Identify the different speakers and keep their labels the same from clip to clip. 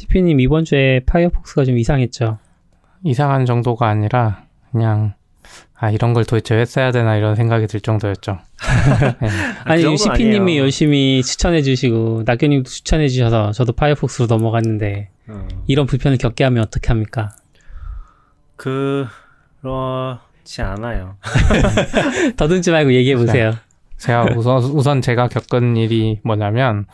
Speaker 1: CP님 이번 주에 파이어폭스가 좀 이상했죠.
Speaker 2: 이상한 정도가 아니라 그냥 아 이런 걸 도대체 왜 써야 되나 이런 생각이 들 정도였죠.
Speaker 1: 네. 아니 CP님이 열심히 추천해 주시고 낙교님도 추천해 주셔서 저도 파이어폭스로 넘어갔는데 어. 이런 불편을 겪게 하면 어떻게 합니까?
Speaker 3: 그렇지 않아요.
Speaker 1: 더듬지 말고 얘기해 보세요.
Speaker 2: 제가 우선 우선 제가 겪은 일이 뭐냐면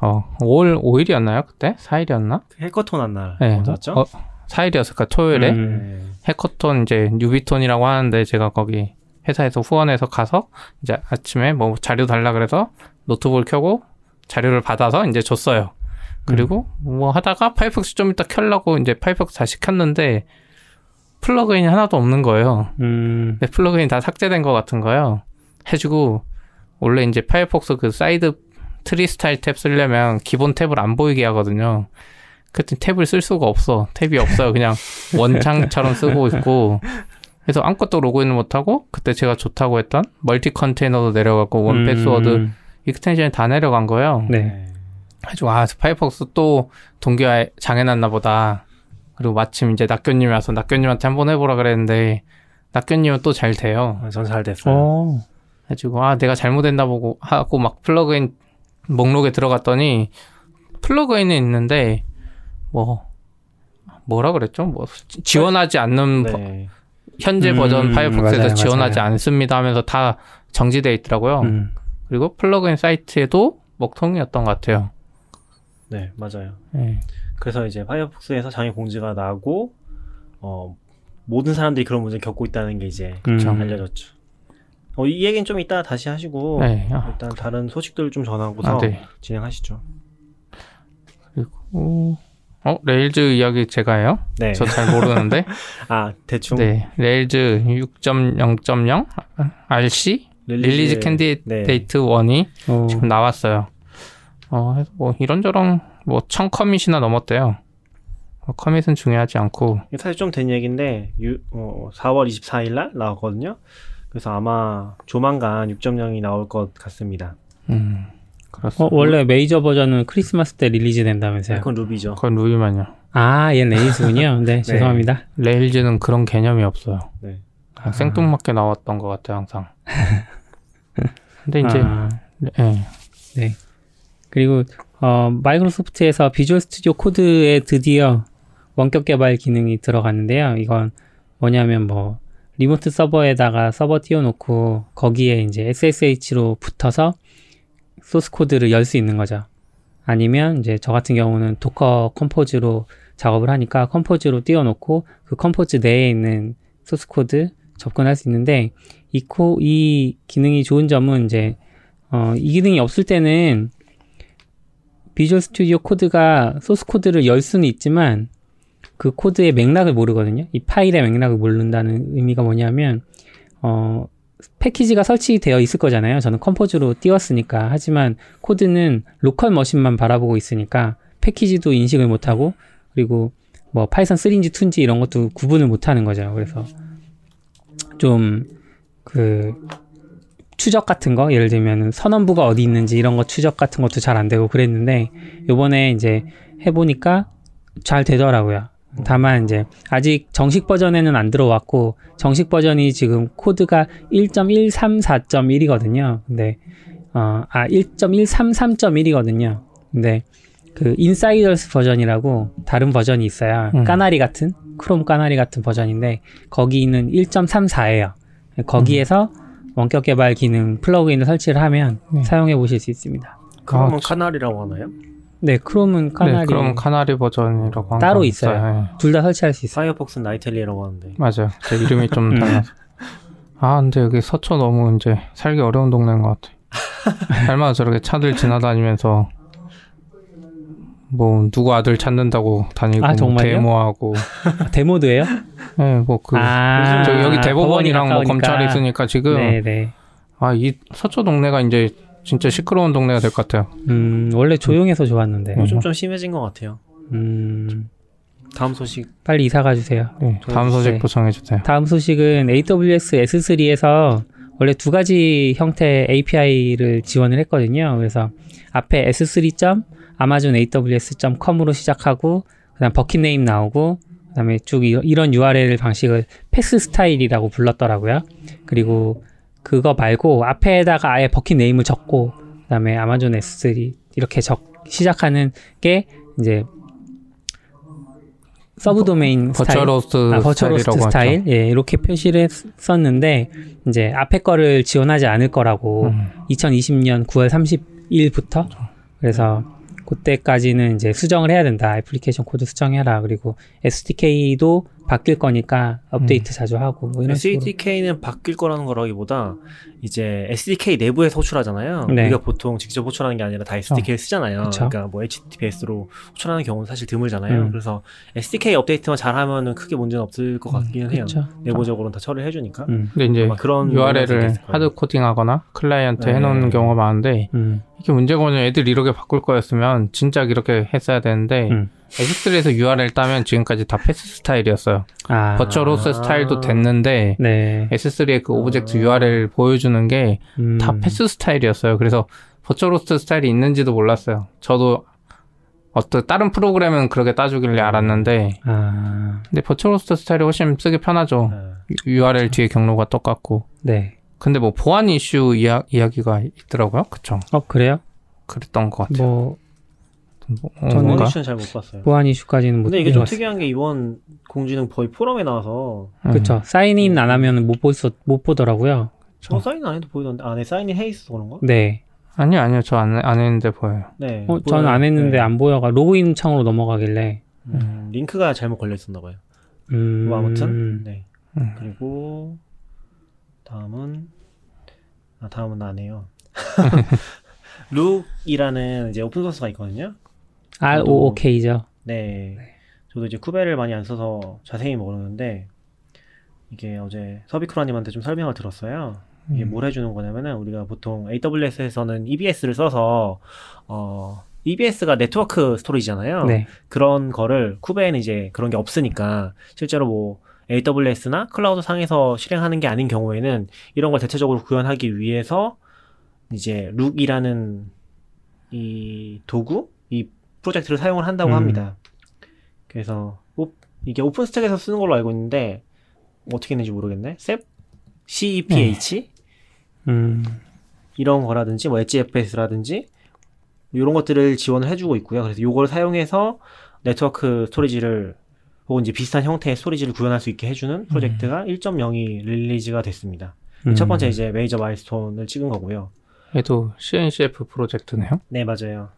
Speaker 2: 어 5월 5일이었나요 그때 4일이었나?
Speaker 3: 해커톤 한 날. 네. 맞죠? 어,
Speaker 2: 4일이었을까 토요일에 음. 해커톤 이제 뉴비톤이라고 하는데 제가 거기 회사에서 후원해서 가서 이제 아침에 뭐 자료 달라 그래서 노트북을 켜고 자료를 받아서 이제 줬어요. 그리고 음. 뭐 하다가 파이어폭스 좀 이따 켜려고 이제 파이어폭스 다시 켰는데 plugin이 하나도 없는 거예요. 음. 근데 plugin 다 삭제된 것 같은 거예요. 해주고 원래 이제 파이어폭스 그 side Tree Style Tab 쓰려면 기본 탭을 안 보이게 하거든요. 그때 탭을 쓸 수가 없어. 탭이 없어요. 그냥 원창처럼 쓰고 있고. 그래서 아무것도 로그인을 못하고 그때 제가 좋다고 했던 multi container도 내려가고 원 패스워드 음. extension이 다 내려간 거예요. 네. 그래가지고 아 파이어폭스 또 동기화 장애났나 보다. 그리고 마침 이제 낙교님이 와서 낙교님한테 한번 해보라 그랬는데 낙교님은 또 잘 돼요.
Speaker 3: 아, 전 잘 됐어요. 오.
Speaker 2: 해가지고 아 내가 잘못했나 보고 하고 막 plugin 목록에 들어갔더니 plugin은 있는데 뭐 뭐라 그랬죠? 뭐 지원하지 않는 네. 현재 버전 음, 파이어폭스에서 맞아요, 지원하지 맞아요. 않습니다 하면서 다 정지돼 있더라고요. 음. 그리고 plugin 사이트에도 먹통이었던 것 같아요.
Speaker 3: 네, 맞아요. 네. 그래서 이제 파이어폭스에서 장애 공지가 나고 어 모든 사람들이 그런 문제를 겪고 있다는 게 이제 음. 알려졌죠. 어, 이 얘기는 좀 이따 다시 하시고 네. 아, 일단 다른 소식들 좀 전하고서 아, 네. 진행하시죠.
Speaker 2: 그리고 어 Rails 이야기 제가 해요? 네. 저 잘 모르는데.
Speaker 3: 아 대충.
Speaker 2: 네. Rails 6.0.0 RC release candidate 네. 1이 오. 지금 나왔어요. 어, 뭐 이런저런 몇천 commit이나 넘었대요. 어, commit은 중요하지 않고.
Speaker 3: 사실 좀 된 얘기인데 유, 어, 4월 24일 날 나왔거든요. 그래서 아마 조만간 6.0이 나올 것 같습니다. 음,
Speaker 1: 그렇습니다. 어, 원래 메이저 버전은 크리스마스 때 release 된다면서요?
Speaker 3: 네, 그건 Ruby죠.
Speaker 2: 그건 Ruby만요.
Speaker 1: 아, 얘 Rails군요. 네, 네, 죄송합니다.
Speaker 2: Rails는 그런 개념이 없어요. 네. 아. 생뚱맞게 나왔던 것 같아요, 항상. 근데 이제, 아. 네.
Speaker 1: 네. 그리고, 어, 마이크로소프트에서 Visual Studio Code에 드디어 원격 개발 기능이 들어갔는데요. 이건 뭐냐면 뭐, remote 서버에다가 서버 띄워놓고 거기에 이제 SSH로 붙어서 소스 코드를 열 수 있는 거죠. 아니면 이제 저 같은 경우는 Docker Compose로 작업을 하니까 Compose로 띄워놓고 그 Compose 내에 있는 소스 코드 접근할 수 있는데 이 코, 이 기능이 좋은 점은 이제, 어, 이 기능이 없을 때는 Visual Studio Code가 소스 코드를 열 수는 있지만 그 코드의 맥락을 모르거든요. 이 파일의 맥락을 모른다는 의미가 뭐냐면 어 패키지가 설치되어 있을 거잖아요. 저는 Compose로 띄웠으니까. 하지만 코드는 local machine만 바라보고 있으니까 패키지도 인식을 못 하고 그리고 뭐 Python 3인지 2인지 이런 것도 구분을 못 하는 거죠. 그래서 좀 그 추적 같은 거 예를 들면 선언부가 어디 있는지 이런 거 추적 같은 것도 잘 안 되고 그랬는데 요번에 이제 해 보니까 잘 되더라고요. 다만 이제 아직 정식 버전에는 안 들어왔고 정식 버전이 지금 코드가 1.134.1이거든요. 근데 어, 아 1.133.1이거든요. 근데 그 Insiders 버전이라고 다른 버전이 있어요. 음. 까나리 같은 크롬 까나리 같은 버전인데 거기 있는 1.34예요. 거기에서 음. 원격 개발 기능 플러그인을 설치를 하면 네. 사용해 보실 수 있습니다.
Speaker 3: 그러면 아, Canary라고 하나요?
Speaker 1: 네, 크롬은 Canary. 네,
Speaker 2: 크롬 카나리 버전이라고
Speaker 1: 따로 있어요. 있어요. 네. 둘다 설치할 수 있어요.
Speaker 3: 파이어폭스 Nightly라고 하는데.
Speaker 2: 맞아요. 제 이름이 좀 음. 달라서. 아, 근데 여기 서초 너무 이제 살기 어려운 동네인 것 같아. 얼마나 저렇게 차들 지나다니면서 뭐 누구 아들 찾는다고 다니고 아, 뭐 데모하고
Speaker 1: 아, 데모도예요?
Speaker 2: 네, 뭐그 아, 여기 대법원이랑 뭐 검찰이 있으니까 지금 네네. 아이 서초 동네가 이제 진짜 시끄러운 동네가 될 것 같아요.
Speaker 1: 음, 원래 조용해서 좋았는데.
Speaker 3: 요즘 좀 심해진 것 같아요. 음. 다음 소식.
Speaker 1: 빨리 이사 가주세요.
Speaker 2: 네, 다음 소식도 네. 정해주세요.
Speaker 1: 다음 소식은 AWS S3에서 원래 두 가지 형태 API를 지원을 했거든요. 그래서 앞에 S3. 아마존 aws.com으로 시작하고 그다음 bucket name 나오고 그다음에 쭉 이런 URL 방식을 path style이라고 불렀더라고요. 그리고 그거 말고 앞에다가 아예 bucket name을 적고 그다음에 아마존 S3 이렇게 적 시작하는 게 이제
Speaker 2: sub domain virtual host
Speaker 1: 아, virtual host style 예 이렇게 표시를 했었는데 이제 앞에 거를 지원하지 않을 거라고 음. 2020년 9월 30일부터 그래서 그때까지는 이제 수정을 해야 된다. 애플리케이션 코드 수정해라. 그리고 SDK도 바뀔 거니까 업데이트 음. 자주 하고 뭐
Speaker 3: 이런 SDK는 식으로. 바뀔 거라는 거라기보다 이제 SDK 내부에서 호출하잖아요. 네. 우리가 보통 직접 호출하는 게 아니라 다 SDK를 어. 쓰잖아요. 그쵸? 그러니까 뭐 HTTPS로 호출하는 경우는 사실 드물잖아요. 음. 그래서 SDK 업데이트만 잘하면은 크게 문제는 없을 것 음, 같기는 음, 해요. 내부적으로는 다 처리를 해주니까.
Speaker 2: 음. 근데 이제 그런 URL을 hard coding하거나 클라이언트 네. 해놓는 경우가 많은데 음. 이게 문제거든요. 애들 이렇게 바꿀 거였으면 진작 이렇게 했어야 되는데 음. S3에서 URL 따면 지금까지 다 path style이었어요. 아. virtual host style도 됐는데 네. S3의 그 object 아. URL 보여주는 게 다 음. path style이었어요. 그래서 버처로스 스타일이 있는지도 몰랐어요. 저도 어떤 다른 프로그램은 그렇게 따주길래 알았는데 아. 근데 버처로스 스타일이 훨씬 쓰기 편하죠. 네. URL 뒤에 경로가 똑같고. 네. 근데 뭐 보안 이슈 이야, 이야기가 있더라고요. 그쵸?
Speaker 1: 어 그래요?
Speaker 2: 그랬던 것 같아요. 뭐
Speaker 3: 뭐, 어, 저는 보안 이슈는 잘 못 봤어요.
Speaker 1: 보안 이슈까지는 못.
Speaker 3: 근데 이게 좀 특이한 게 이번 공지는 거의 포럼에 나와서.
Speaker 1: 그렇죠. 음. 사인인 안 하면 못 보못 보더라고요.
Speaker 3: 저 사인 안 해도 보이던데 안에 사인인 해 있어서 그런가?
Speaker 1: 네.
Speaker 2: 아니요 아니요 저 안 안 했는데 보여요.
Speaker 1: 네. 어, 저는 안 했는데 네. 안 보여가 로그인 창으로 넘어가길래.
Speaker 3: 음, 링크가 잘못 걸려 있었나 봐요. 음. 뭐 아무튼 네. 음. 그리고 다음은 아 다음은 안 해요. Rook이라는 이제 오픈 소스가 있거든요.
Speaker 1: R O O K죠.
Speaker 3: 네. 저도 이제 Kube를 많이 안 써서 자세히 모르는데 이게 어제 subicura님한테 좀 설명을 들었어요. 이게 음. 뭘 해주는 거냐면은 우리가 보통 AWS에서는 EBS를 써서 어 EBS가 네트워크 storage잖아요. 네. 그런 거를 Kube에는 이제 그런 게 없으니까 실제로 뭐 AWS나 클라우드 상에서 실행하는 게 아닌 경우에는 이런 걸 대체적으로 구현하기 위해서 이제 룩이라는 이 도구, 이 프로젝트를 사용을 한다고 음. 합니다. 그래서 오, 이게 오픈스택에서 쓰는 걸로 알고 있는데 어떻게 했는지 모르겠네. 셉 CEPH 네. 음. 이런 거라든지 뭐 HFS라든지 이런 것들을 지원을 해주고 있고요. 그래서 이걸 사용해서 네트워크 storage를 혹은 이제 비슷한 형태의 storage를 구현할 수 있게 해주는 프로젝트가 음. 1.02 release가 됐습니다. 음. 첫 번째 이제 메이저 milestone을 찍은 거고요.
Speaker 2: 얘도 CNCF 프로젝트네요.
Speaker 3: 네, 맞아요.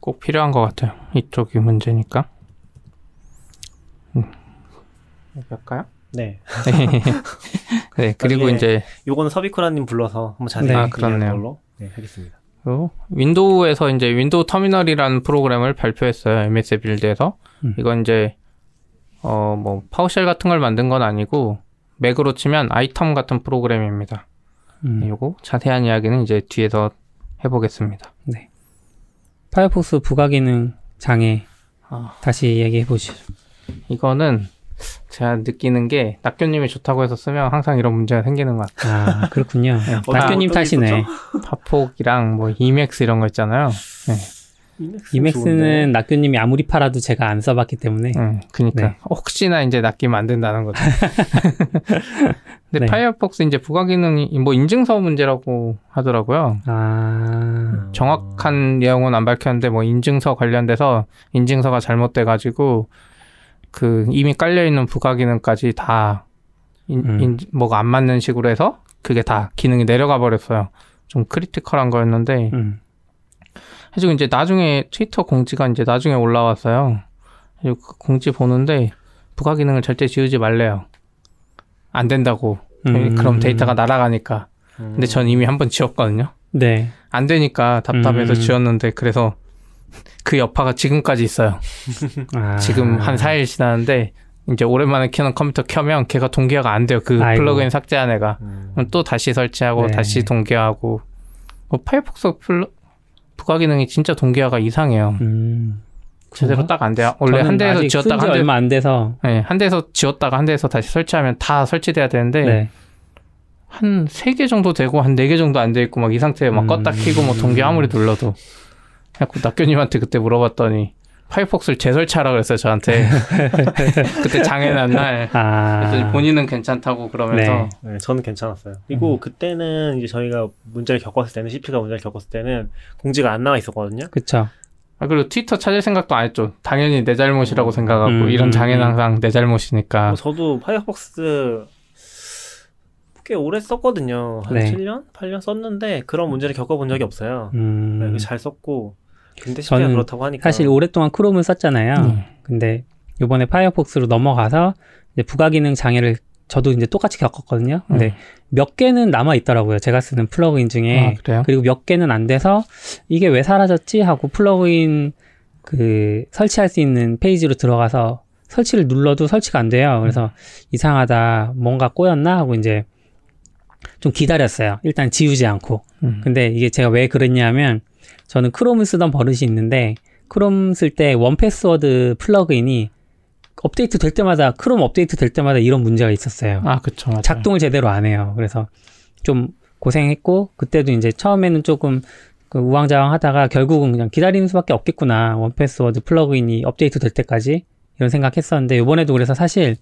Speaker 2: 꼭 필요한 것 같아요. 이쪽이 문제니까. 음. 할까요?
Speaker 3: 네.
Speaker 2: 네, 그리고 이제
Speaker 3: 요거는 subicura님 불러서 한번 자세히 네, 그렇네요. 걸로 네, 하겠습니다.
Speaker 2: 그 윈도우에서 이제 Windows Terminal이라는 프로그램을 발표했어요. MS 빌드에서. 음. 이건 이제 어 뭐 PowerShell 같은 걸 만든 건 아니고 맥으로 치면 iTerm 같은 프로그램입니다. 음. 네, 요거 자세한 이야기는 이제 뒤에서 해보겠습니다. 네.
Speaker 1: 파이어폭스 부가 기능 장애 아. 다시 얘기해 보시죠.
Speaker 2: 이거는 제가 느끼는 게 낙교님이 좋다고 해서 쓰면 항상 이런 문제가 생기는 것 같아요.
Speaker 1: 아 그렇군요. 네. 낙교님 탓이네.
Speaker 2: 파폭이랑 뭐 이맥스 이런 거 있잖아요. 네.
Speaker 1: 이맥스는 낙교님이 아무리 팔아도 제가 안 써봤기 때문에.
Speaker 2: 응, 그니까 네. 혹시나 이제 낚이면 안 된다는 거죠. 근데 네. 파이어폭스 이제 부가 기능이 뭐 인증서 문제라고 하더라고요. 아... 정확한 내용은 안 밝혔는데 뭐 인증서 관련돼서 인증서가 잘못돼가지고 그 이미 깔려 있는 부가 기능까지 다 인, 음. 인, 뭐가 안 맞는 식으로 해서 그게 다 기능이 내려가 버렸어요. 좀 critical한 거였는데. 음. 해지고 이제 나중에 트위터 공지가 이제 나중에 올라왔어요. 그 공지 보는데 부가 기능을 절대 지우지 말래요. 안 된다고. 음. 그럼 데이터가 날아가니까. 음. 근데 전 이미 한 번 지웠거든요. 네. 안 되니까 답답해서 음. 지웠는데 그래서 그 여파가 지금까지 있어요. 아. 지금 한 4일 지났는데 이제 오랜만에 켜는 컴퓨터 켜면 걔가 동기화가 안 돼요. 그 아이고. 플러그인 삭제한 애가. 음. 또 다시 설치하고 네. 다시 동기화하고. 뭐 파이어폭스 플러, 부가 기능이 진짜 동기화가 이상해요. 음. 제대로 딱 안 돼요. 원래 한 대에서 지웠다가 한 대,
Speaker 1: 얼마 안 돼서
Speaker 2: 네, 한 대에서 지웠다가 한 대에서 다시 설치하면 다 설치돼야 되는데 네. 한 세 개 정도 되고 한 네 개 정도 안 돼 있고 막 이 상태에 막 껐다 음. 키고 뭐 동기 아무리 눌러도 자꾸 낙교님한테 그때 물어봤더니 파이폭스를 재설치하라 그랬어요 저한테 그때 장애난 날 아. 본인은 괜찮다고 그러면서
Speaker 3: 네. 네, 저는 괜찮았어요 그리고 음. 그때는 이제 저희가 문제를 겪었을 때는 CP가 문제를 겪었을 때는 공지가 안 나와 있었거든요
Speaker 1: 그쵸
Speaker 2: 아, 그리고 트위터 찾을 생각도 안 했죠 당연히 내 잘못이라고 음. 생각하고 음. 이런 장애는 항상 내 잘못이니까
Speaker 3: 뭐 저도 파이어폭스 꽤 오래 썼거든요 한 네. 7년? 8년 썼는데 그런 문제를 겪어본 적이 없어요 음. 네, 잘 썼고 근데 저는 그렇다고 하니까
Speaker 1: 사실 오랫동안 크롬을 썼잖아요. 음. 근데 이번에 파이어폭스로 넘어가서 이제 부가 기능 장애를 저도 이제 똑같이 겪었거든요. 근데 음. 몇 개는 남아 있더라고요. 제가 쓰는 플러그인 중에. 아, 그리고 몇 개는 안 돼서 이게 왜 사라졌지 하고 플러그인 그 설치할 수 있는 페이지로 들어가서 설치를 눌러도 설치가 안 돼요. 그래서 음. 이상하다. 뭔가 꼬였나 하고 이제 좀 기다렸어요. 일단 지우지 않고. 음. 근데 이게 제가 왜 그랬냐면 저는 크롬을 쓰던 버릇이 있는데 크롬 쓸 때 1Password 플러그인이 업데이트 될 때마다 크롬 업데이트 될 때마다 이런 문제가 있었어요.
Speaker 2: 아, 그쵸. 맞아요.
Speaker 1: 작동을 제대로 안 해요. 그래서 좀 고생했고 그때도 이제 처음에는 조금 그 우왕좌왕하다가 결국은 그냥 기다리는 수밖에 없겠구나. 1Password 플러그인이 업데이트 될 때까지 이런 생각했었는데 이번에도 그래서 사실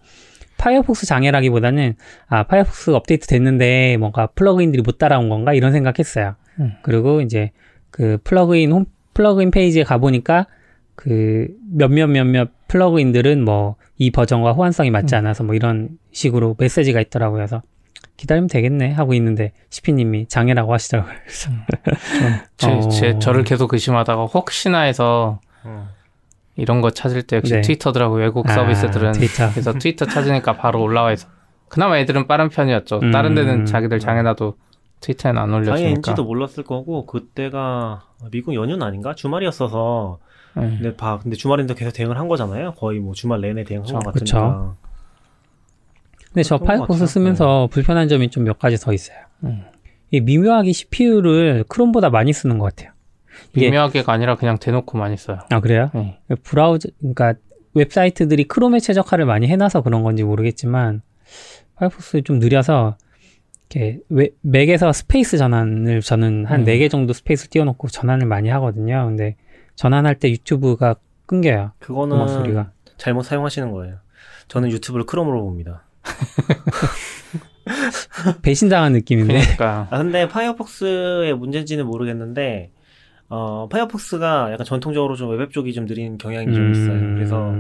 Speaker 1: 파이어폭스 장애라기보다는 아 파이어폭스 업데이트 됐는데 뭔가 플러그인들이 못 따라온 건가 이런 생각했어요. 음. 그리고 이제 그 플러그인 홈 플러그인 페이지에 가보니까 그 몇몇 몇몇 플러그인들은 뭐 이 버전과 호환성이 맞지 음. 않아서 뭐 이런 식으로 메시지가 있더라고요. 그래서 기다리면 되겠네 하고 있는데 시피님이 장애라고 하시더라고요. 그래서
Speaker 2: 음. 제, 어... 제, 저를 계속 의심하다가 혹시나 해서 어. 이런 거 찾을 때 역시 네. 트위터더라고 외국 아, 서비스들은 트위터. 그래서 트위터 찾으니까 바로 올라와 있어. 그나마 애들은 빠른 편이었죠. 음, 다른 데는 자기들 장애 나도 트위터에는 안 올렸으니까.
Speaker 3: 장애인지도 몰랐을 거고 그때가 미국 연휴는 아닌가 주말이었어서. 네. 근데 봐 근데 주말인데 계속 대응을 한 거잖아요. 거의 뭐 주말 내내 대응한 것 같으니까.
Speaker 1: 근데 저 파이어폭스 쓰면서 네. 불편한 점이 좀 몇 가지 더 있어요. 음. 이 미묘하게 CPU를 크롬보다 많이 쓰는 것 같아요.
Speaker 2: 미묘하게가 아니라 그냥 대놓고 많이 써요.
Speaker 1: 아 그래요? 네. 브라우저 그러니까 웹사이트들이 크롬에 최적화를 많이 해놔서 그런 건지 모르겠지만 파이어폭스 좀 느려서 이렇게 왜, 맥에서 스페이스 전환을 저는 한 네 개 정도 스페이스 띄워놓고 전환을 많이 하거든요. 근데 전환할 때 유튜브가 끊겨요.
Speaker 3: 그거는 소리가. 잘못 사용하시는 거예요. 저는 유튜브를 크롬으로 봅니다.
Speaker 1: 배신당한 느낌인데.
Speaker 3: 그러니까. 아 근데 파이어폭스의 문제인지는 모르겠는데 어 파이어폭스가 약간 전통적으로 좀 웹앱 쪽이 좀 느린 경향이 음... 좀 있어요. 그래서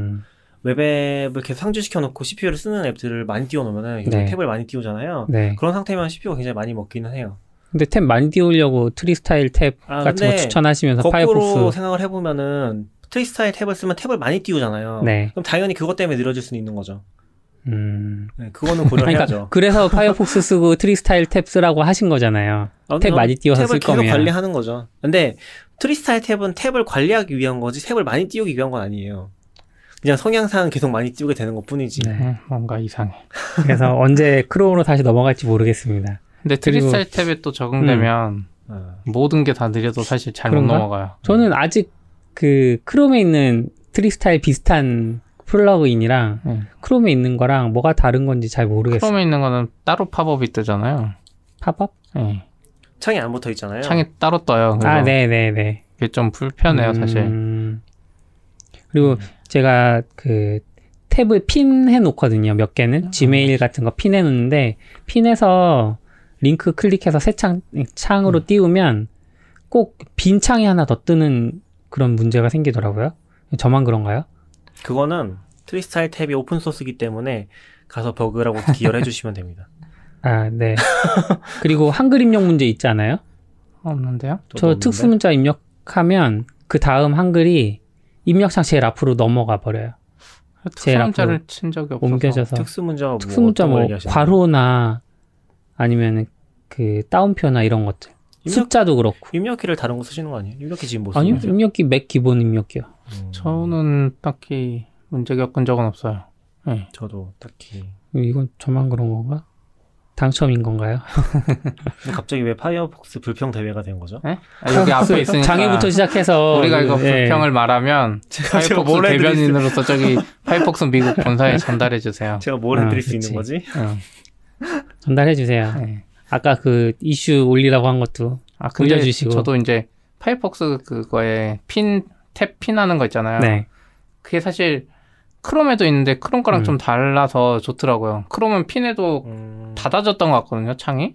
Speaker 3: 웹앱을 계속 상주시켜 놓고 CPU를 쓰는 앱들을 많이 띄워 놓으면은 네. 탭을 많이 띄우잖아요. 네. 그런 상태면 CPU가 굉장히 많이 먹기는 해요.
Speaker 1: 근데 탭 많이 띄우려고 Tree Style Tab 아, 같은 거 추천하시면서
Speaker 3: 거꾸로
Speaker 1: 파이어폭스
Speaker 3: 생각을 해보면은 Tree Style Tab을 쓰면 탭을 많이 띄우잖아요. 네. 그럼 당연히 그것 때문에 느려질 수는 있는 거죠. 음. 네, 그거는 고려해야죠. 그러니까
Speaker 1: 그래서 파이어폭스 쓰고 Tree Style Tab 쓰라고 하신 거잖아요. 아, 탭 많이 띄워서 쓸 거면. 탭을
Speaker 3: 계속 관리하는 거죠. 근데 Tree Style Tab은 탭을 관리하기 위한 거지 탭을 많이 띄우기 위한 건 아니에요. 그냥 성향상 계속 많이 띄우게 되는 것 뿐이지. 네,
Speaker 2: 뭔가 이상해.
Speaker 1: 그래서 언제 크롬으로 다시 넘어갈지 모르겠습니다.
Speaker 2: 근데 Tree Style Tab에 또 적응되면 음. 모든 게 다 느려도 사실 잘 못 넘어가요.
Speaker 1: 저는 아직 그 크롬에 있는 Tree Style 비슷한 플러그인이랑 음. 크롬에 있는 거랑 뭐가 다른 건지 잘 모르겠어요.
Speaker 2: 크롬에 있는 거는 따로 팝업이 뜨잖아요.
Speaker 1: 팝업? 네.
Speaker 3: 창이 안 붙어 있잖아요.
Speaker 2: 창이 따로 떠요.
Speaker 1: 아, 네, 네, 네.
Speaker 2: 그게 좀 불편해요, 음... 사실.
Speaker 1: 그리고 음. 제가 그 탭을 핀 해 놓거든요. 몇 개는 음. 지메일 같은 거 핀 해 놓는데 pin해서 링크 클릭해서 새 창 창으로 음. 띄우면 꼭 빈 창이 하나 더 뜨는 그런 문제가 생기더라고요. 저만 그런가요?
Speaker 3: 그거는 Tree Style Tab이 오픈 소스이기 때문에 가서 버그라고 기여를 해주시면 됩니다.
Speaker 1: 아, 네. 그리고 한글 입력 문제 있지 않아요?
Speaker 2: 없는데요?
Speaker 1: 저 특수 문자 입력하면 그 다음 한글이 입력창 제일 앞으로 넘어가 버려요.
Speaker 2: 제일 앞으로 친 적이 없어서
Speaker 1: 옮겨져서
Speaker 3: 특수 문자
Speaker 1: 특수 문자 뭐, 뭐 괄호나 아니면 그 따옴표나 이런 것들 입력, 숫자도 그렇고
Speaker 3: 입력기를 다른 거 쓰시는 거 아니에요? 입력기 지금 뭐
Speaker 1: 아니요 입력기 맥 기본 입력기요.
Speaker 2: 음. 저는 딱히 문제 겪은 적은 없어요. 네.
Speaker 3: 저도 딱히
Speaker 1: 이건 저만 그런 건가? 당첨인 건가요?
Speaker 3: 갑자기 왜 파이어폭스 불평 대회가 된 거죠?
Speaker 2: 네? 아, 여기 앞에 있으니까
Speaker 1: 장애부터 시작해서
Speaker 2: 우리가 이거 네. 불평을 말하면 제가, 파이어폭스 대변인으로서 저기 파이어폭스 미국 본사에 전달해 주세요.
Speaker 3: 제가 뭘 해드릴 어, 수 있는 거지? 어.
Speaker 1: 전달해 주세요. 네. 아까 그 이슈 올리라고 한 것도 아, 올려주시고
Speaker 2: 저도 이제 파이어폭스 그거에 핀, 탭 pin하는 거 있잖아요. 네. 그게 사실 크롬에도 있는데 크롬 거랑 음. 좀 달라서 좋더라고요. 크롬은 pin해도 음. 닫아졌던 것 같거든요, 창이.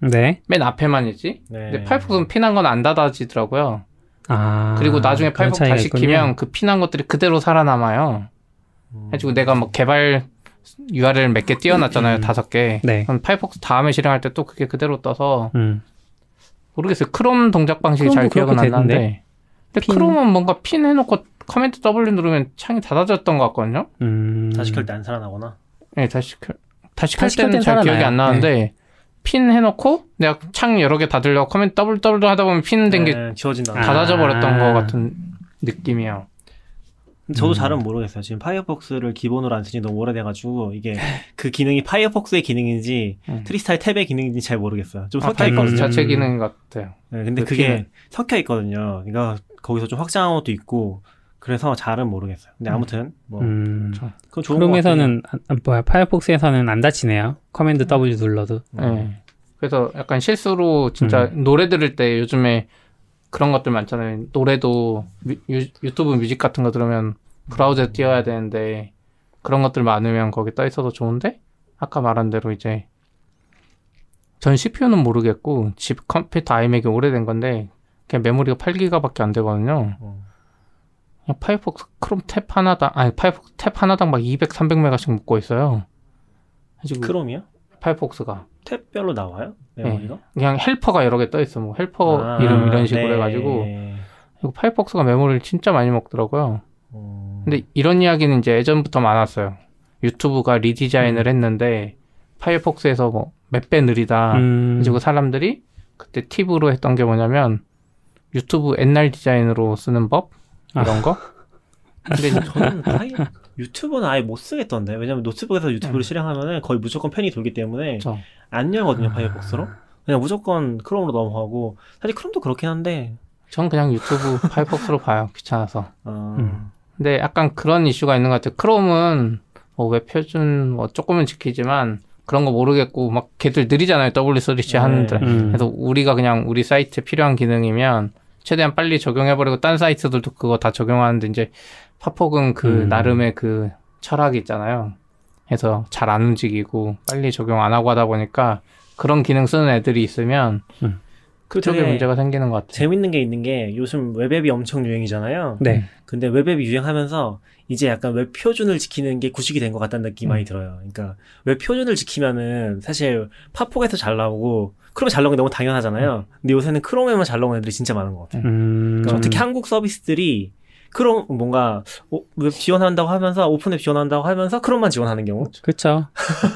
Speaker 1: 네.
Speaker 2: 맨 앞에만이지. 네. 근데 파이어폭스는 pin한 건 안 닫아지더라고요. 아. 그리고 나중에 파이어폭스 다시 있군요. 키면 그 pin한 것들이 그대로 살아남아요. 음. 해가지고 내가 뭐 개발 URL 몇 개 띄워놨잖아요, 음. 다섯 개. 네. 그럼 파이어폭스 다음에 실행할 때 또 그게 그대로 떠서 음. 모르겠어요. 크롬 동작 방식이 잘 기억은 안 나는데. 근데 핀... 크롬은 뭔가 핀 해놓고 command W 누르면 창이 닫아졌던 것 같거든요.
Speaker 3: 음... 다시 켤 때 안 살아나거나.
Speaker 2: 네, 다시 켤 다시 켤 때는 잘 살아나요. 기억이 안 나는데 네. 핀 해놓고 내가 창 여러 개 닫으려고 command W W 하다 보면 핀 된게 네, 지워진다. 닫아져 버렸던 아... 것 같은 느낌이에요.
Speaker 3: 저도 음. 잘은 모르겠어요. 지금 파이어폭스를 기본으로 안 쓴지 너무 오래돼가지고 이게 그 기능이 파이어폭스의 기능인지 음. Tree Style Tab의 기능인지 잘 모르겠어요. 좀 아, 섞여 있거든요.
Speaker 2: 자체 기능 같아요.
Speaker 3: 네, 근데 그 그게. 섞여 있거든요. 그러니까 거기서 좀 확장한 것도 있고 그래서 잘은 모르겠어요. 근데 음. 아무튼 뭐 음.
Speaker 1: 그건 좋은 크롬에서는 아, 뭐야 파이어폭스에서는 안 닫히네요. command W 눌러도.
Speaker 2: 네. 그래서 약간 실수로 진짜 음. 노래 들을 때 요즘에 그런 것들 많잖아요. 노래도 유, 유튜브 뮤직 같은 거 들으면 브라우저에 띄워야 되는데 그런 것들 많으면 거기 떠 있어도 좋은데 아까 말한 대로 이제 전 CPU는 모르겠고 집 컴퓨터 아이맥이 오래된 건데 그냥 메모리가 8기가밖에 안 되거든요. 어. 그냥 파이어폭스 크롬 탭 하나당 아니 파이어폭스 탭 하나당 막 200, 300메가씩 묶고 있어요.
Speaker 3: 크롬이요?
Speaker 2: 파이어폭스가
Speaker 3: 탭별로 나와요? 메모리가? 네.
Speaker 2: 그냥 helper가 여러 개 떠 있어. 뭐 helper 아, 이름 이런 식으로 네. 해가지고 이거 파이어폭스가 메모리를 진짜 많이 먹더라고요. 어... 근데 이런 이야기는 이제 예전부터 많았어요. 유튜브가 redesign을 음. 했는데 파이어폭스에서 뭐 몇 배 느리다. 음. 그리고 사람들이 그때 팁으로 했던 게 뭐냐면 유튜브 옛날 디자인으로 쓰는 법 이런 아. 거.
Speaker 3: 근데 저는 파이 유튜브는 아예 못 쓰겠던데. 왜냐면 노트북에서 유튜브를 음. 실행하면은 거의 무조건 팬이 돌기 때문에 그쵸. 안 열거든요, 파이어폭스로. 그냥 무조건 크롬으로 넘어가고 사실 크롬도 그렇긴 한데
Speaker 2: 전 그냥 유튜브 파이어폭스로 봐요. 귀찮아서. 어... 음. 근데 약간 그런 이슈가 있는 것 같아요. 크롬은 뭐 웹 표준 뭐 조금은 지키지만 그런 거 모르겠고 막 걔들 느리잖아요. W3C 하는데. 네. 음. 그래서 우리가 그냥 우리 사이트에 필요한 기능이면 최대한 빨리 적용해버리고 딴 사이트들도 그거 다 적용하는데 이제 파폭은 그 음. 나름의 그 철학이 있잖아요. 해서 잘 안 움직이고 빨리 적용 안 하고 하다 보니까 그런 기능 쓰는 애들이 있으면 음. 그쪽에 문제가 생기는 것 같아요.
Speaker 3: 재밌는 게 있는 게 요즘 웹앱이 엄청 유행이잖아요. 네. 근데 웹앱이 유행하면서 이제 약간 웹 표준을 지키는 게 구식이 된 것 같다는 느낌이 음. 많이 들어요. 그러니까 웹 표준을 지키면은 사실 파폭에서 잘 나오고 크롬에 잘 나오는 게 너무 당연하잖아요. 음. 근데 요새는 크롬에만 잘 나오는 애들이 진짜 많은 것 같아요. 음. 그러니까 특히 한국 서비스들이 크롬 뭔가 웹 지원한다고 하면서 open web 지원한다고 하면서 크롬만 지원하는 경우.
Speaker 1: 그렇죠.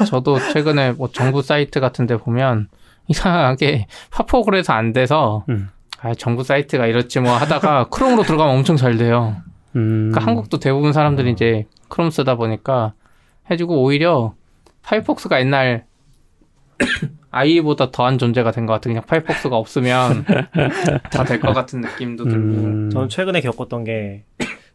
Speaker 2: 저도 최근에 뭐 정부 사이트 같은데 보면 이상하게 해서 안 돼서 음. 아 정부 사이트가 이렇지 뭐 하다가 크롬으로 들어가면 엄청 잘 돼요. 음. 그러니까 한국도 대부분 사람들이 이제 크롬 쓰다 보니까 해주고 오히려 파이어폭스가 옛날 IE보다 더한 존재가 된 것 같아. 그냥 파이어폭스가 없으면 다 될 것 같은 느낌도 들고. 음.
Speaker 3: 저는 최근에 겪었던 게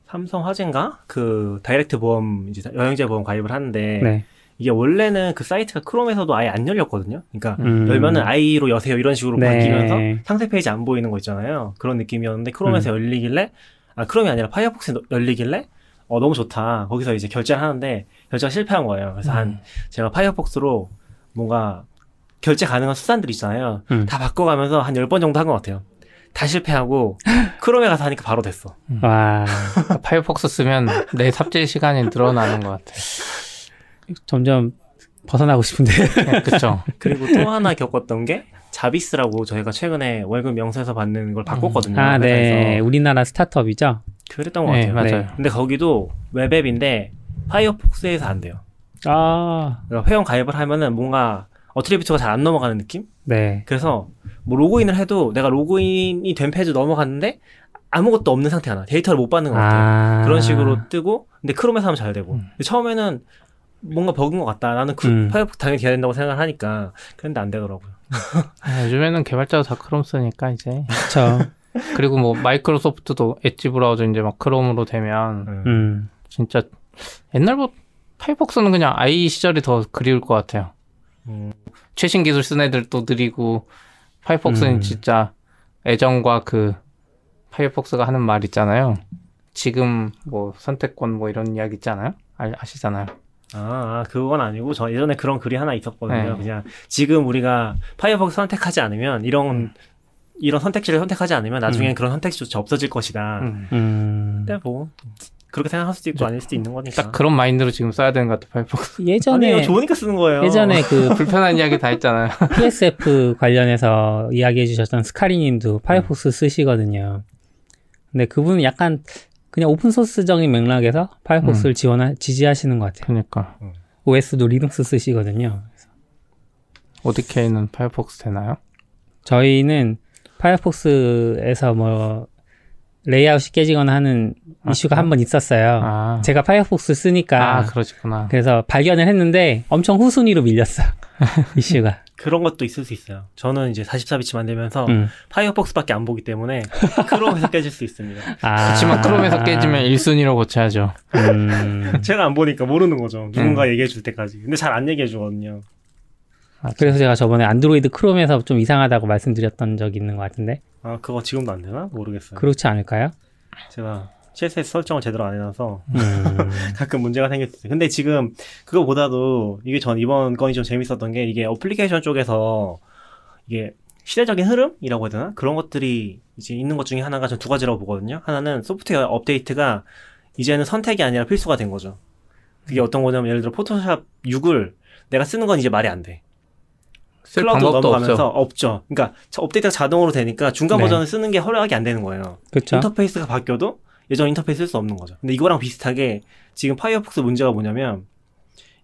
Speaker 3: 삼성 화재인가? 그 다이렉트 보험 이제 여행자 보험 가입을 하는데 네. 이게 원래는 그 사이트가 크롬에서도 아예 안 열렸거든요. 그러니까 음. 열면은 IE로 여세요 이런 식으로 네. 바뀌면서 상세 페이지 안 보이는 거 있잖아요. 그런 느낌이었는데 크롬에서 음. 열리길래 아 크롬이 아니라 파이어폭스 열리길래 어 너무 좋다. 거기서 이제 결제를 하는데 결제가 실패한 거예요. 그래서 음. 한 제가 파이어폭스로 뭔가 결제 가능한 수단들 있잖아요. 음. 다 바꿔가면서 한열번 정도 한 것 같아요. 다 실패하고 크롬에 가서 하니까 바로 됐어.
Speaker 2: 음. 와 파이어폭스 쓰면 내 삽질 시간이 늘어나는 것 같아.
Speaker 1: 점점 벗어나고 싶은데.
Speaker 2: 네, 그렇죠.
Speaker 3: 그리고 또 하나 겪었던 게 자비스라고 저희가 최근에 월급 명세서 받는 걸 바꿨거든요.
Speaker 1: 아, 네. 우리나라 스타트업이죠.
Speaker 3: 그랬던 것 네, 같아요. 맞아요. 네. 근데 거기도 web app인데 파이어폭스에서 안 돼요. 아. 그러니까 회원 가입을 하면은 뭔가 attribute가 잘 안 넘어가는 느낌? 네. 그래서 뭐 로그인을 해도 내가 로그인이 된 페이지 넘어갔는데 아무것도 없는 상태 하나 데이터를 못 받는 것 같아요. 아. 그런 식으로 뜨고 근데 크롬에서 하면 잘 되고 음. 처음에는 뭔가 버그인 것 같다. 나는 그 음. 파이어폭스 당연히 돼야 된다고 생각을 하니까 그런데 안 되더라고요.
Speaker 2: 아, 요즘에는 개발자도 다 크롬 쓰니까 이제. 그렇죠. 그리고 뭐 마이크로소프트도 엣지 브라우저 이제 막 크롬으로 되면 음. 음. 진짜 옛날부터 파이어폭스는 그냥 IE 시절이 더 그리울 것 같아요. 음. 최신 기술 쓴 애들 도 느리고 파이어폭스는 음. 진짜 애정과 그 파이어폭스가 하는 말 있잖아요. 지금 뭐 선택권 뭐 이런 이야기 있잖아요. 아, 아시잖아요.
Speaker 3: 아, 그건 아니고 저 예전에 그런 글이 하나 있었거든요. 네. 그냥 지금 우리가 파이어폭스 선택하지 않으면 이런 음. 이런 선택지를 선택하지 않으면 나중엔 음. 그런 선택지조차 없어질 것이다. 음. 음. 근데 뭐 그렇게 생각할 수도 있고 아닐 수도 있는 거니까.
Speaker 2: 딱 그런 마인드로 지금 써야 되는 것 같아 파이어폭스.
Speaker 1: 예전에
Speaker 3: 아니, 좋으니까 쓰는 거예요.
Speaker 1: 예전에 그
Speaker 2: 불편한 이야기 다 했잖아요.
Speaker 1: PSF 관련해서 이야기해 주셨던 스카리 님도 파이어폭스 쓰시거든요. 근데 그분은 약간 그냥 오픈 소스적인 맥락에서 파이어폭스를 음. 지원하 지지하시는 것 같아요.
Speaker 2: 그러니까
Speaker 1: OS도 리눅스 쓰시거든요.
Speaker 2: ODK는 파이어폭스 되나요?
Speaker 1: 저희는 파이어폭스에서 뭐 레이아웃이 깨지거나 하는 아, 이슈가 한 번 있었어요. 아. 제가 파이어폭스 쓰니까.
Speaker 2: 아, 그러시구나.
Speaker 1: 그래서 발견을 했는데 엄청 후순위로 밀렸어. 이슈가.
Speaker 3: 그런 것도 있을 수 있어요. 저는 이제 44bits 만들면서 음. 파이어폭스밖에 안 보기 때문에 크롬에서 깨질 수 있습니다.
Speaker 2: 아. 그렇지만 크롬에서 깨지면 1순위로 고쳐야죠.
Speaker 3: 음. 제가 안 보니까 모르는 거죠. 누군가 음. 얘기해 줄 때까지. 근데 잘 안 얘기해 주거든요.
Speaker 1: 아, 그래서 제가 저번에 안드로이드 크롬에서 좀 이상하다고 말씀드렸던 적이 있는 것 같은데.
Speaker 3: 아, 그거 지금도 안 되나? 모르겠어요.
Speaker 1: 그렇지 않을까요?
Speaker 3: 제가 CSS 설정을 제대로 안 해놔서 음. 가끔 문제가 생겼어요. 근데 지금 그거보다도 이게 전 이번 건이 좀 재밌었던 게 이게 어플리케이션 쪽에서 이게 시대적인 흐름이라고 해야 되나? 그런 것들이 이제 있는 것 중에 하나가 전 두 가지라고 보거든요. 하나는 소프트웨어 업데이트가 이제는 선택이 아니라 필수가 된 거죠. 그게 어떤 거냐면 예를 들어 Photoshop 6을 내가 쓰는 건 이제 말이 안 돼. 클라우드 넘어가면서 없죠. 없죠. 그러니까 업데이트가 자동으로 되니까 중간 네. 버전을 쓰는 게 허락이 안 되는 거예요. 그쵸? 인터페이스가 바뀌어도 예전 인터페이스 쓸 수 없는 거죠. 근데 이거랑 비슷하게 지금 Firefox 문제가 뭐냐면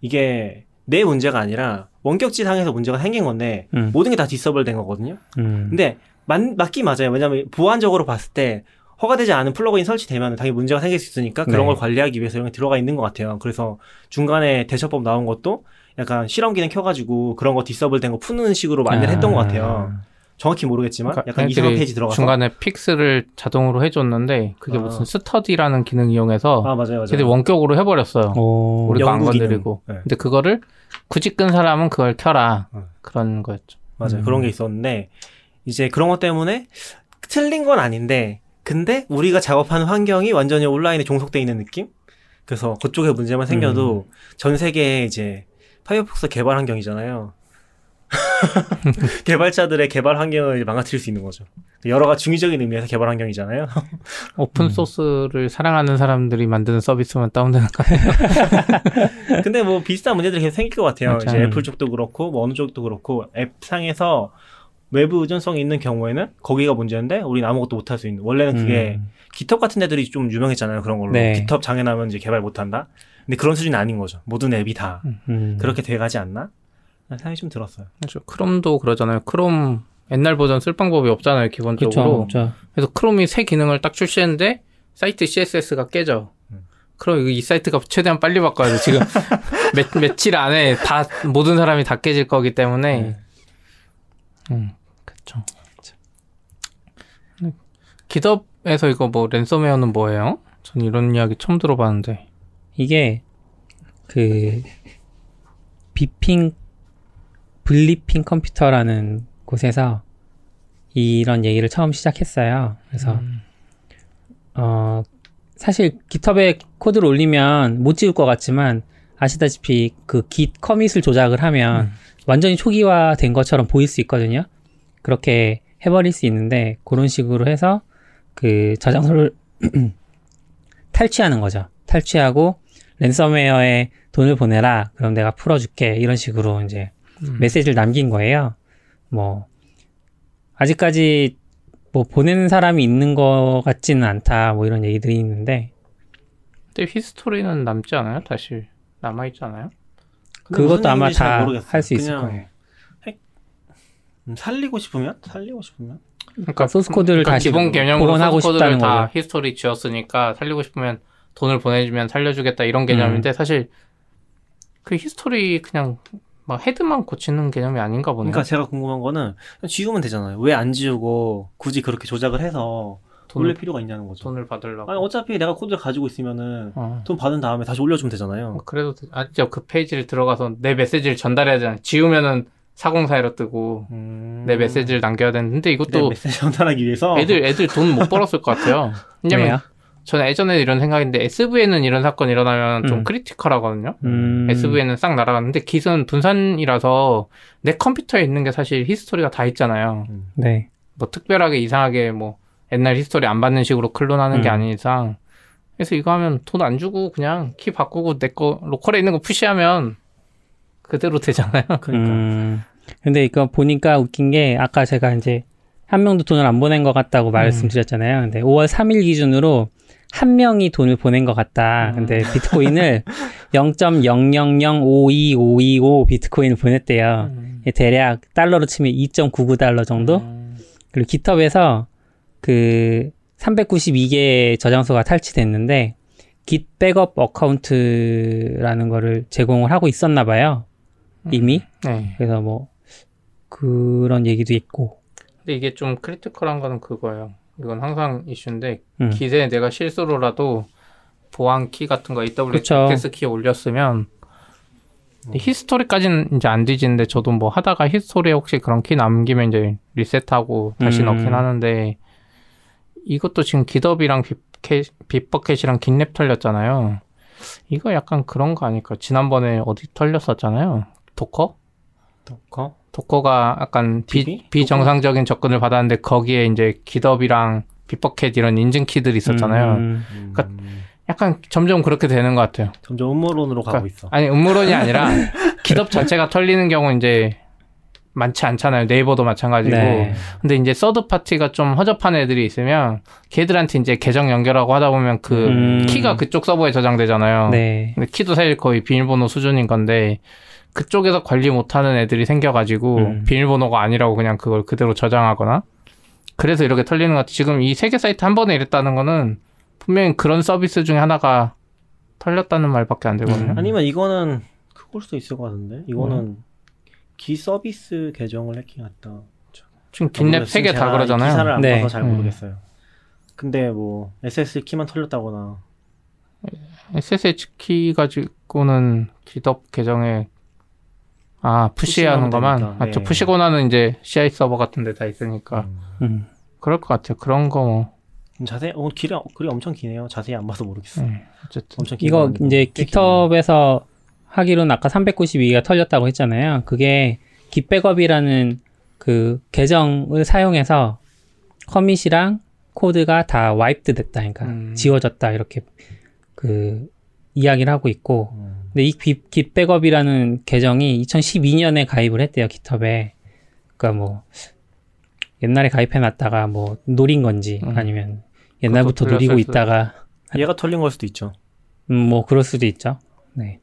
Speaker 3: 이게 내 문제가 아니라 원격지 상에서 문제가 생긴 건데 음. 모든 게 다 disable 된 거거든요. 음. 근데 맞, 맞긴 맞아요. 왜냐면 보안적으로 봤을 때 허가되지 않은 플러그인 설치되면 당연히 문제가 생길 수 있으니까 그런 네. 걸 관리하기 위해서 이런 게 들어가 있는 것 같아요. 그래서 중간에 대처법 나온 것도 약간 실험 기능 켜가지고 그런 거 disable 된 거 푸는 식으로 만들 아. 했던 것 같아요. 정확히 모르겠지만 그러니까 약간 이상한 페이지 들어가서
Speaker 2: 중간에 fix를 자동으로 해줬는데 그게 아. 무슨 스터디라는 기능 이용해서 아 맞아요, 맞아요. 걔들 원격으로 해버렸어요. 오. 우리가 안 건드리고. 네. 근데 그거를 굳이 끈 사람은 그걸 켜라 어. 그런 거였죠.
Speaker 3: 맞아요. 음. 그런 게 있었는데 이제 그런 것 때문에 틀린 건 아닌데 근데 우리가 작업하는 환경이 완전히 온라인에 종속돼 있는 느낌? 그래서 그쪽에 문제만 생겨도 음. 전 세계에 이제 Firefox 개발 환경이잖아요. 개발자들의 개발 환경을 망가뜨릴 수 있는 거죠. 여러 가지 중의적인 의미에서 개발 환경이잖아요.
Speaker 2: 오픈 음. 소스를 사랑하는 사람들이 만드는 서비스만 다운되는 거 아니에요?
Speaker 3: 근데 뭐 비슷한 문제들이 계속 생길 것 같아요. 맞아. 이제 애플 쪽도 그렇고 뭐 어느 쪽도 그렇고 앱 상에서 외부 의존성이 있는 경우에는 거기가 문제인데 우리는 아무것도 못 할 수 있는. 원래는 그게 음. 기톱 같은 애들이 좀 유명했잖아요. 그런 걸로. 네. 기톱 장애 나면 이제 개발 못한다. 근데 그런 수준이 아닌 거죠. 모든 앱이 다 음. 그렇게 돼가지 않나? 생각이 좀 들었어요.
Speaker 2: 그렇죠. 크롬도 그러잖아요. 크롬 옛날 버전 쓸 방법이 없잖아요. 기본적으로. 그쵸, 그래서 크롬이 새 기능을 딱 출시했는데 사이트 CSS가 깨져. 음. 그럼 이 사이트가 최대한 빨리 바꿔야 돼. 지금 며, 며칠 안에 다 모든 사람이 다 깨질 거기 때문에. 네. 음, 그렇죠. 기덥에서 이거 뭐 랜섬웨어는 뭐예요? 전 이런 이야기 처음 들어봤는데.
Speaker 1: 이게 그 비핑 블리핑 컴퓨터라는 곳에서 이런 얘기를 처음 시작했어요. 그래서 음. 어 사실 깃허브에 코드를 올리면 못 지울 것 같지만 아시다시피 그 git 커밋을 조작을 하면 음. 완전히 초기화된 것처럼 보일 수 있거든요. 그렇게 해버릴 수 있는데 그런 식으로 해서 그 저장소를 탈취하는 거죠. 탈취하고 랜섬웨어에 돈을 보내라. 그럼 내가 풀어줄게. 이런 식으로 이제 음. 메시지를 남긴 거예요. 뭐, 아직까지 뭐 보내는 사람이 있는 것 같지는 않다. 뭐 이런 얘기들이 있는데.
Speaker 2: 근데 history는 남지 않아요? 다시 남아있지 않아요?
Speaker 1: 그것도 아마 다 할 수 있을 거예요. 핵...
Speaker 3: 음, 살리고 싶으면? 살리고 싶으면?
Speaker 1: 그러니까 소스 코드를 그러니까 다시
Speaker 2: 기본 개념으로 소스 코드를 다 거죠. history 지웠으니까 살리고 싶으면 돈을 보내주면 살려주겠다 이런 개념인데 음. 사실 그 history 그냥 막 HEAD만 고치는 개념이 아닌가 보네요.
Speaker 3: 그러니까 제가 궁금한 거는 지우면 되잖아요. 왜 안 지우고 굳이 그렇게 조작을 해서 돈을, 올릴 필요가 있냐는 거죠.
Speaker 2: 돈을 받으려고.
Speaker 3: 아니 어차피 내가 코드를 가지고 있으면은 어. 돈 받은 다음에 다시 올려주면 되잖아요.
Speaker 2: 어, 그래도 아그 페이지를 들어가서 내 메시지를 전달해야 되잖아요. 지우면은 4041로 뜨고 음... 내 메시지를 남겨야 되는데 이것도
Speaker 3: 메시지 전달하기 위해서
Speaker 2: 애들 애들 돈 못 벌었을 것 같아요. 왜냐면 저는 예전에 이런 생각인데 SV에는 이런 사건이 일어나면 좀 음. 크리티컬하거든요. 음. SV에는 싹 날아가는데 깃은 분산이라서 내 컴퓨터에 있는 게 사실 history가 다 있잖아요.
Speaker 1: 음. 네.
Speaker 2: 뭐 특별하게 이상하게 뭐 옛날 history 안 받는 식으로 clone하는 게 음. 아닌 이상 그래서 이거 하면 돈 안 주고 그냥 키 바꾸고 내 거 local에 있는 거 push하면 그대로 되잖아요.
Speaker 1: 그러니까. 음. 근데 이거 보니까 웃긴 게 아까 제가 이제 한 명도 돈을 안 보낸 것 같다고 말씀드렸잖아요. 근데 5월 3일 기준으로 한 명이 돈을 보낸 것 같다. 근데 음. 비트코인을 0.0005255 비트코인을 보냈대요. 음. 대략 달러로 치면 2.99달러 정도? 음. 그리고 GitHub에서 그 392개 저장소가 탈취됐는데 Git backup account라는 거를 제공을 하고 있었나 봐요. 이미. 네. 그래서 뭐 그런 얘기도 있고.
Speaker 2: 근데 이게 좀 critical한 거는 그거예요. 이건 항상 이슈인데 음. 기세에 내가 실수로라도 보안 키 같은 거 AWS 키 올렸으면 음. history까지는 이제 안 뒤지는데 저도 뭐 하다가 history에 혹시 그런 키 남기면 이제 리셋하고 다시 음. 넣긴 하는데 이것도 지금 GitHub이랑 Bitbucket이랑 GitLab 털렸잖아요. 이거 약간 그런 거 아닐까? 지난번에 어디 털렸었잖아요.
Speaker 3: Docker?
Speaker 2: Docker? Docker가 약간 비, 비정상적인 접근을 받았는데 거기에 이제 GitHub이랑 Bitbucket 이런 인증 키들이 있었잖아요. 음, 음. 그러니까 약간 점점 그렇게 되는 것 같아요.
Speaker 3: 점점 음모론으로 그러니까, 가고 있어.
Speaker 2: 아니 음모론이 아니라 기덥 자체가 털리는 경우 이제 많지 않잖아요. 네이버도 마찬가지고. 네. 근데 이제 서드 파티가 좀 허접한 애들이 있으면 걔들한테 이제 계정 연결하고 하다 보면 그 음. 키가 그쪽 서버에 저장되잖아요. 네. 근데 키도 사실 거의 비밀번호 수준인 건데 그쪽에서 관리 못하는 애들이 생겨가지고 음. 비밀번호가 아니라고 그냥 그걸 그대로 저장하거나 그래서 이렇게 털리는 것 같아. 지금 이 세 개 사이트 한 번에 이랬다는 거는 분명히 그런 서비스 중에 하나가 털렸다는 말밖에 안 되거든요.
Speaker 3: 음. 아니면 이거는 그걸 수도 있을 것 같은데 이거는 음. 기 서비스 계정을 해킹했다.
Speaker 2: 지금 긴랩 세 개 다 그러잖아요.
Speaker 3: 기사를 안 네. 봐서 잘 음. 모르겠어요. 근데 뭐 SSH 키만 털렸다거나
Speaker 2: SSH 키 가지고는 기덥 계정에 아 push하는 것만 맞죠. 네. push 권한은 이제 CI 서버 같은 데 다 있으니까 음. 음. 그럴 것 같아요. 그런 거 뭐.
Speaker 3: 자세 어 길이 글이 엄청 기네요. 자세히 안 봐서 모르겠어요. 네,
Speaker 1: 어쨌든 엄청 이거 이제 GitHub에서 하기로는 아까 392가 털렸다고 했잖아요. 그게 gitbackup이라는 그 계정을 사용해서 commit이랑 코드가 다 wiped 됐다. 그러니까 음. 지워졌다. 이렇게 그 이야기를 하고 있고. 음. 근데 이 gitbackup이라는 계정이 2012년에 가입을 했대요. GitHub에. 그러니까 뭐 옛날에 가입해 놨다가 뭐 노린 건지 음. 아니면 옛날부터 노리고 있다가
Speaker 3: 얘가 털린 걸 수도 있죠.
Speaker 1: 음, 뭐 그럴 수도 있죠. 네.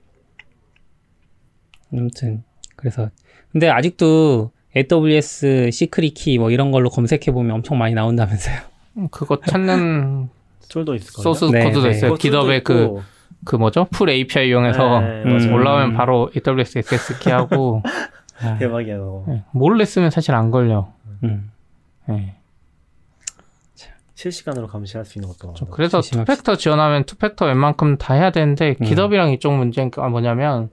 Speaker 1: 아무튼 그래서 근데 아직도 AWS secret key 뭐 이런 걸로 검색해 보면 엄청 많이 나온다면서요.
Speaker 2: 음, 그거 찾는
Speaker 3: 툴도 있을 거예요.
Speaker 2: 소스 네, 코드도 네. 있어요. GitHub의 그, 그 뭐죠? pull API 이용해서 네, 음, 올라오면 바로 AWS access key 하고
Speaker 3: 대박이야. 너.
Speaker 2: 네, 몰래 쓰면 사실 안 걸려. 음. 네.
Speaker 3: 실시간으로 감시할 수 있는 것도.
Speaker 2: 그래서 two-factor 지원하면 two-factor 웬만큼 다 해야 되는데 음. GitHub이랑 이쪽 문제가 뭐냐면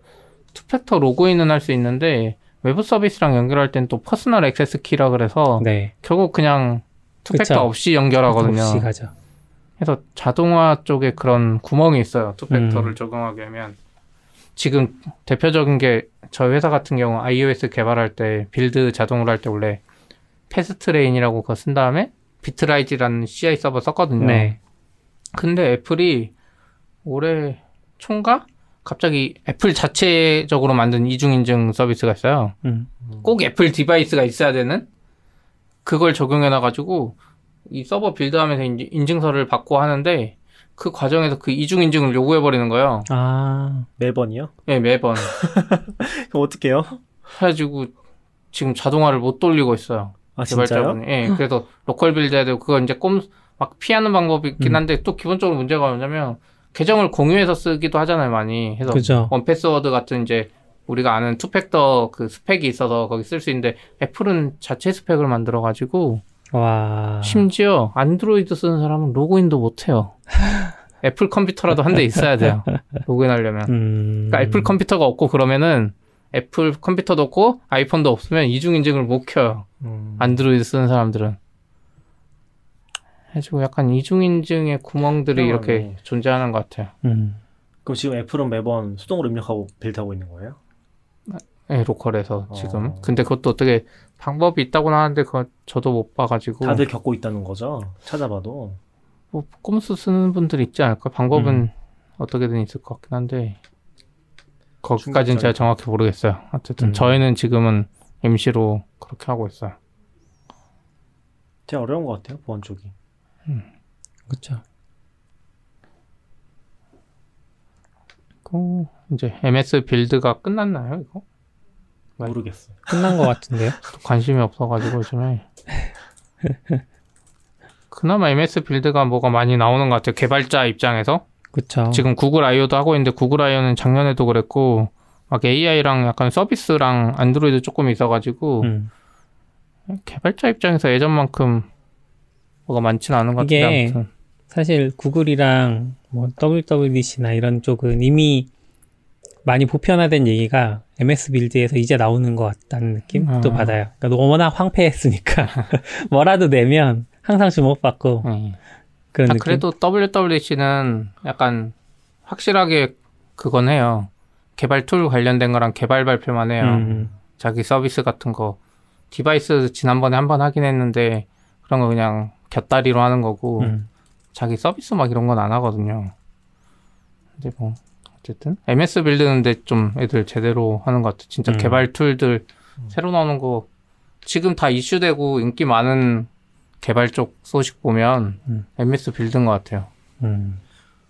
Speaker 2: two-factor 로그인은 할 수 있는데 외부 서비스랑 연결할 땐 또 personal access key라 그래서 네. 결국 그냥 two-factor 그쵸. 없이 연결하거든요. 없이 가죠. 그래서 자동화 쪽에 그런 구멍이 있어요. two-factor를 음. 적용하게 하면 지금 대표적인 게 저희 회사 같은 경우 iOS 개발할 때 build 자동으로 할 때 원래 fastlane이라고 그거 쓴 다음에 Bitrise라는 CI 서버 썼거든요. 네. 근데 애플이 올해 총각 갑자기 애플 자체적으로 만든 이중인증 서비스가 있어요. 음. 꼭 애플 디바이스가 있어야 되는 그걸 적용해 놔가지고 이 서버 build하면서 인증서를 받고 하는데 그 과정에서 그 이중 인증을 요구해 버리는 거예요.
Speaker 3: 아 매번이요?
Speaker 2: 네 매번.
Speaker 3: 그럼 어떡해요?
Speaker 2: 해가지고 지금 자동화를 못 돌리고 있어요.
Speaker 3: 아, 개발자분이.
Speaker 2: 예, 네, 그래서 local build 해야 되고 그거 이제 꼼 막 피하는 방법이 있긴 음. 한데 음. 또 기본적으로 문제가 뭐냐면 계정을 공유해서 쓰기도 하잖아요, 많이. 해서 그죠. 1Password 같은 이제 우리가 아는 two-factor 그 스펙이 있어서 거기 쓸 수 있는데 애플은 자체 스펙을 만들어 가지고 와. 심지어 안드로이드 쓰는 사람은 로그인도 못 해요. 애플 컴퓨터라도 한 대 있어야 돼요. 로그인 하려면. 음... 그러니까 애플 컴퓨터가 없고 그러면은 애플 컴퓨터도 없고 아이폰도 없으면 이중 인증을 못 켜요. 음. 안드로이드 쓰는 사람들은. 해주고 약간 이중 인증의 구멍들이 이렇게 존재하는 것 같아요. 음.
Speaker 3: 그럼 지금 애플은 매번 수동으로 입력하고 빌드하고 있는 거예요?
Speaker 2: 네, 로컬에서 어. 지금. 근데 그것도 어떻게 방법이 있다고 하는데 그거 저도 못 봐가지고.
Speaker 3: 다들 겪고 있다는 거죠? 찾아봐도.
Speaker 2: 뭐 꼼수 쓰는 분들 있지 않을까? 방법은 음. 어떻게든 있을 것 같긴 한데 거기까지는 제가 정확히 모르겠어요. 어쨌든 음. 저희는 지금은 임시로 그렇게 하고 있어요.
Speaker 3: 되게 어려운 것 같아요 보안 쪽이. 음.
Speaker 1: 그렇죠.
Speaker 2: 그 이제 MS 빌드가 끝났나요 이거?
Speaker 3: 모르겠어요.
Speaker 1: 끝난 것 같은데요?
Speaker 2: 관심이 없어가지고 요즘에. 그나마 MS 빌드가 뭐가 많이 나오는 것 같아요. 개발자 입장에서.
Speaker 1: 그쵸.
Speaker 2: 지금 구글 아이오도 하고 있는데 구글 아이오는 작년에도 그랬고 막 AI랑 약간 서비스랑 안드로이드 조금 있어가지고 음. 개발자 입장에서 예전만큼 뭐가 많지는 않은 것 같아요. 아무튼.
Speaker 1: 사실 구글이랑 뭐 WWDC나 이런 쪽은 이미 많이 보편화된 얘기가 MS 빌드에서 이제 나오는 것 같다는 느낌도 아. 받아요. 그러니까 워낙 황폐했으니까 뭐라도 내면 항상 주목받고 음.
Speaker 2: 그런 아, 느낌. 그래도 WWDC는 약간 확실하게 그건 해요. 개발 툴 관련된 거랑 개발 발표만 해요. 음. 자기 서비스 같은 거 디바이스 지난번에 한 번 하긴 했는데 그런 거 그냥 곁다리로 하는 거고 음. 자기 서비스 막 이런 건 안 하거든요. 근데 뭐 어쨌든 MS 빌드는데 좀 애들 제대로 하는 것 같아. 진짜 음. 개발 툴들 음. 새로 나오는 거 지금 다 이슈되고 인기 많은 개발 쪽 소식 보면 음. MS 빌드인 것 같아요. 음.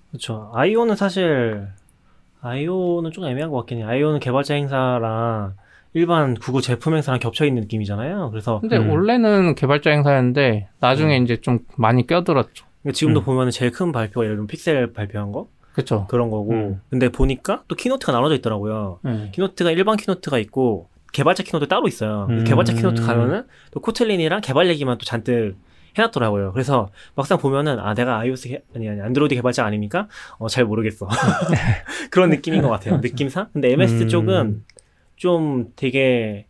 Speaker 3: 그렇죠. I/O는 사실 I/O는 좀 애매한 것 같긴 해요. I/O는 개발자 행사랑 일반 구글 제품 행사랑 겹쳐 있는 느낌이잖아요. 그래서
Speaker 2: 근데 음. 원래는 개발자 행사였는데 나중에 음. 이제 좀 많이 껴들었죠.
Speaker 3: 지금도 음. 보면 제일 큰 발표가 예를 들면 픽셀 발표한 거
Speaker 2: 그쵸.
Speaker 3: 그런 거고. 음. 근데 보니까 또 keynote가 나눠져 있더라고요. 음. keynote가 일반 keynote가 있고 개발자 keynote 따로 있어요. 음. 개발자 keynote 가면은 또 코틀린이랑 개발 얘기만 또 잔뜩 해놨더라고요. 그래서 막상 보면은 아 내가 iOS 개, 아니 아니 안드로이드 개발자 아닙니까? 어 잘 모르겠어. 그런 느낌인 것 같아요. 느낌상. 근데 MS 음. 쪽은 좀 되게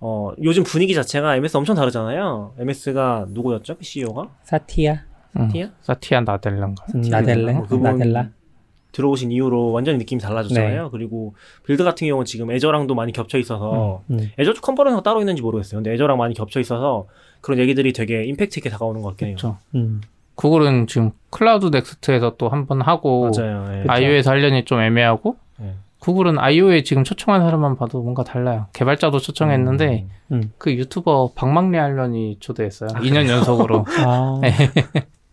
Speaker 3: 어 요즘 분위기 자체가 MS 엄청 다르잖아요. MS가 누구였죠? CEO가?
Speaker 1: 사티아.
Speaker 2: 사티아? 사티아 나델란가.
Speaker 1: 음, 나델레. 어, 나델라.
Speaker 3: 들어오신 이후로 완전히 느낌이 달라졌잖아요. 네. 그리고 빌드 같은 경우는 지금 애저랑도 많이 겹쳐 있어서 음, 음. 애저 컨퍼런스가 따로 있는지 모르겠어요. 근데 애저랑 많이 겹쳐 있어서 그런 얘기들이 되게 임팩트 있게 다가오는 것 같긴 해요. 그렇죠. 음.
Speaker 2: 구글은 지금 클라우드 넥스트에서 또 한 번 하고 맞아요. 네. I/O 하려니 좀 애매하고 네. 구글은 I/O에 지금 초청한 사람만 봐도 뭔가 달라요. 개발자도 초청했는데 음. 음. 그 유튜버 박막례 할머니 초대했어요. 아, 2년 연속으로. 아.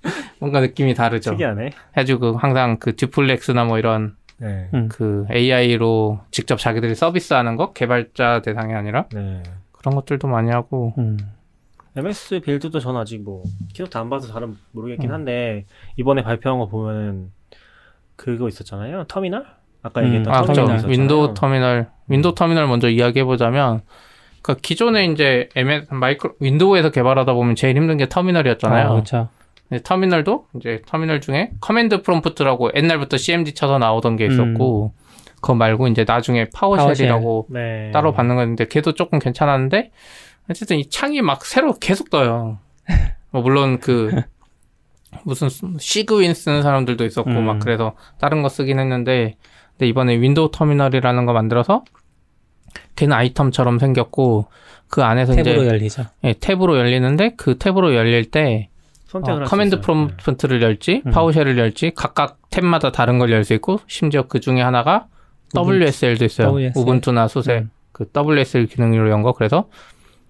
Speaker 2: 네. 뭔가 느낌이 다르죠.
Speaker 3: 특이하네.
Speaker 2: 해주고 항상 그 듀플렉스나 뭐 이런 네. 음. 그 AI로 직접 자기들이 서비스하는 거 개발자 대상이 아니라 네. 그런 것들도 많이 하고. 음.
Speaker 3: MS 빌드도 전 아직 뭐 keynote 안 봐서 잘은 모르겠긴 음. 한데 이번에 발표한 거 보면은 그거 있었잖아요. 터미널? 아까 음. 얘기했던
Speaker 2: 아, 터미널. 터미널. 윈도우 터미널. 윈도우 터미널 먼저 이야기해 보자면 그러니까 기존에 이제 MS 마이크로 윈도우에서 개발하다 보면 제일 힘든 게 터미널이었잖아요. 아,
Speaker 1: 그렇죠.
Speaker 2: 네, 터미널도 이제 터미널 중에 command prompt라고 옛날부터 CMD 쳐서 나오던 게 있었고 음. 그거 말고 이제 나중에 PowerShell이라고 PowerShell. 네. 따로 받는 건데 걔도 조금 괜찮았는데 어쨌든 이 창이 막 새로 계속 떠요. 뭐 물론 그 무슨 Cygwin 쓰는 사람들도 있었고 음. 막 그래서 다른 거 쓰긴 했는데 근데 이번에 윈도우 터미널이라는 거 만들어서 걔는 iTerm처럼 생겼고 그 안에서
Speaker 1: 탭으로 이제 열리죠.
Speaker 2: 예, 탭으로 열리는데 그 탭으로 열릴 때 선택을 어, command prompt를 열지 음. PowerShell을 열지 각각 탭마다 다른 걸 열 수 있고 심지어 그 중에 하나가 WSL도 있어요. WSL? 우분투나 수세 음. 그 WSL 기능으로 연 거. 그래서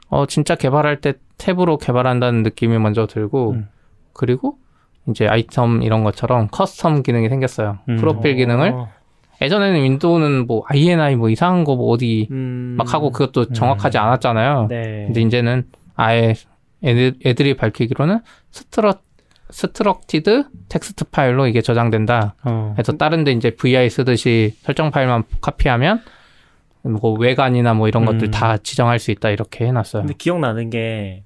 Speaker 2: 어 진짜 개발할 때 탭으로 개발한다는 느낌이 먼저 들고 음. 그리고 이제 iTerm 이런 것처럼 custom 기능이 생겼어요. 음. 프로필 기능을 오. 어. 예전에는 윈도우는 뭐 INI 뭐 이상한 거 뭐 어디 음. 막 하고 그것도 정확하지 음. 않았잖아요. 네. 근데 이제는 아예 애들, 애들이 밝히기로는 struc- structured text file로 이게 저장된다. 어. 그래서 다른데 이제 VI 쓰듯이 설정 파일만 카피하면 뭐 외관이나 뭐 이런 음. 것들 다 지정할 수 있다 이렇게 해놨어요.
Speaker 3: 근데 기억나는 게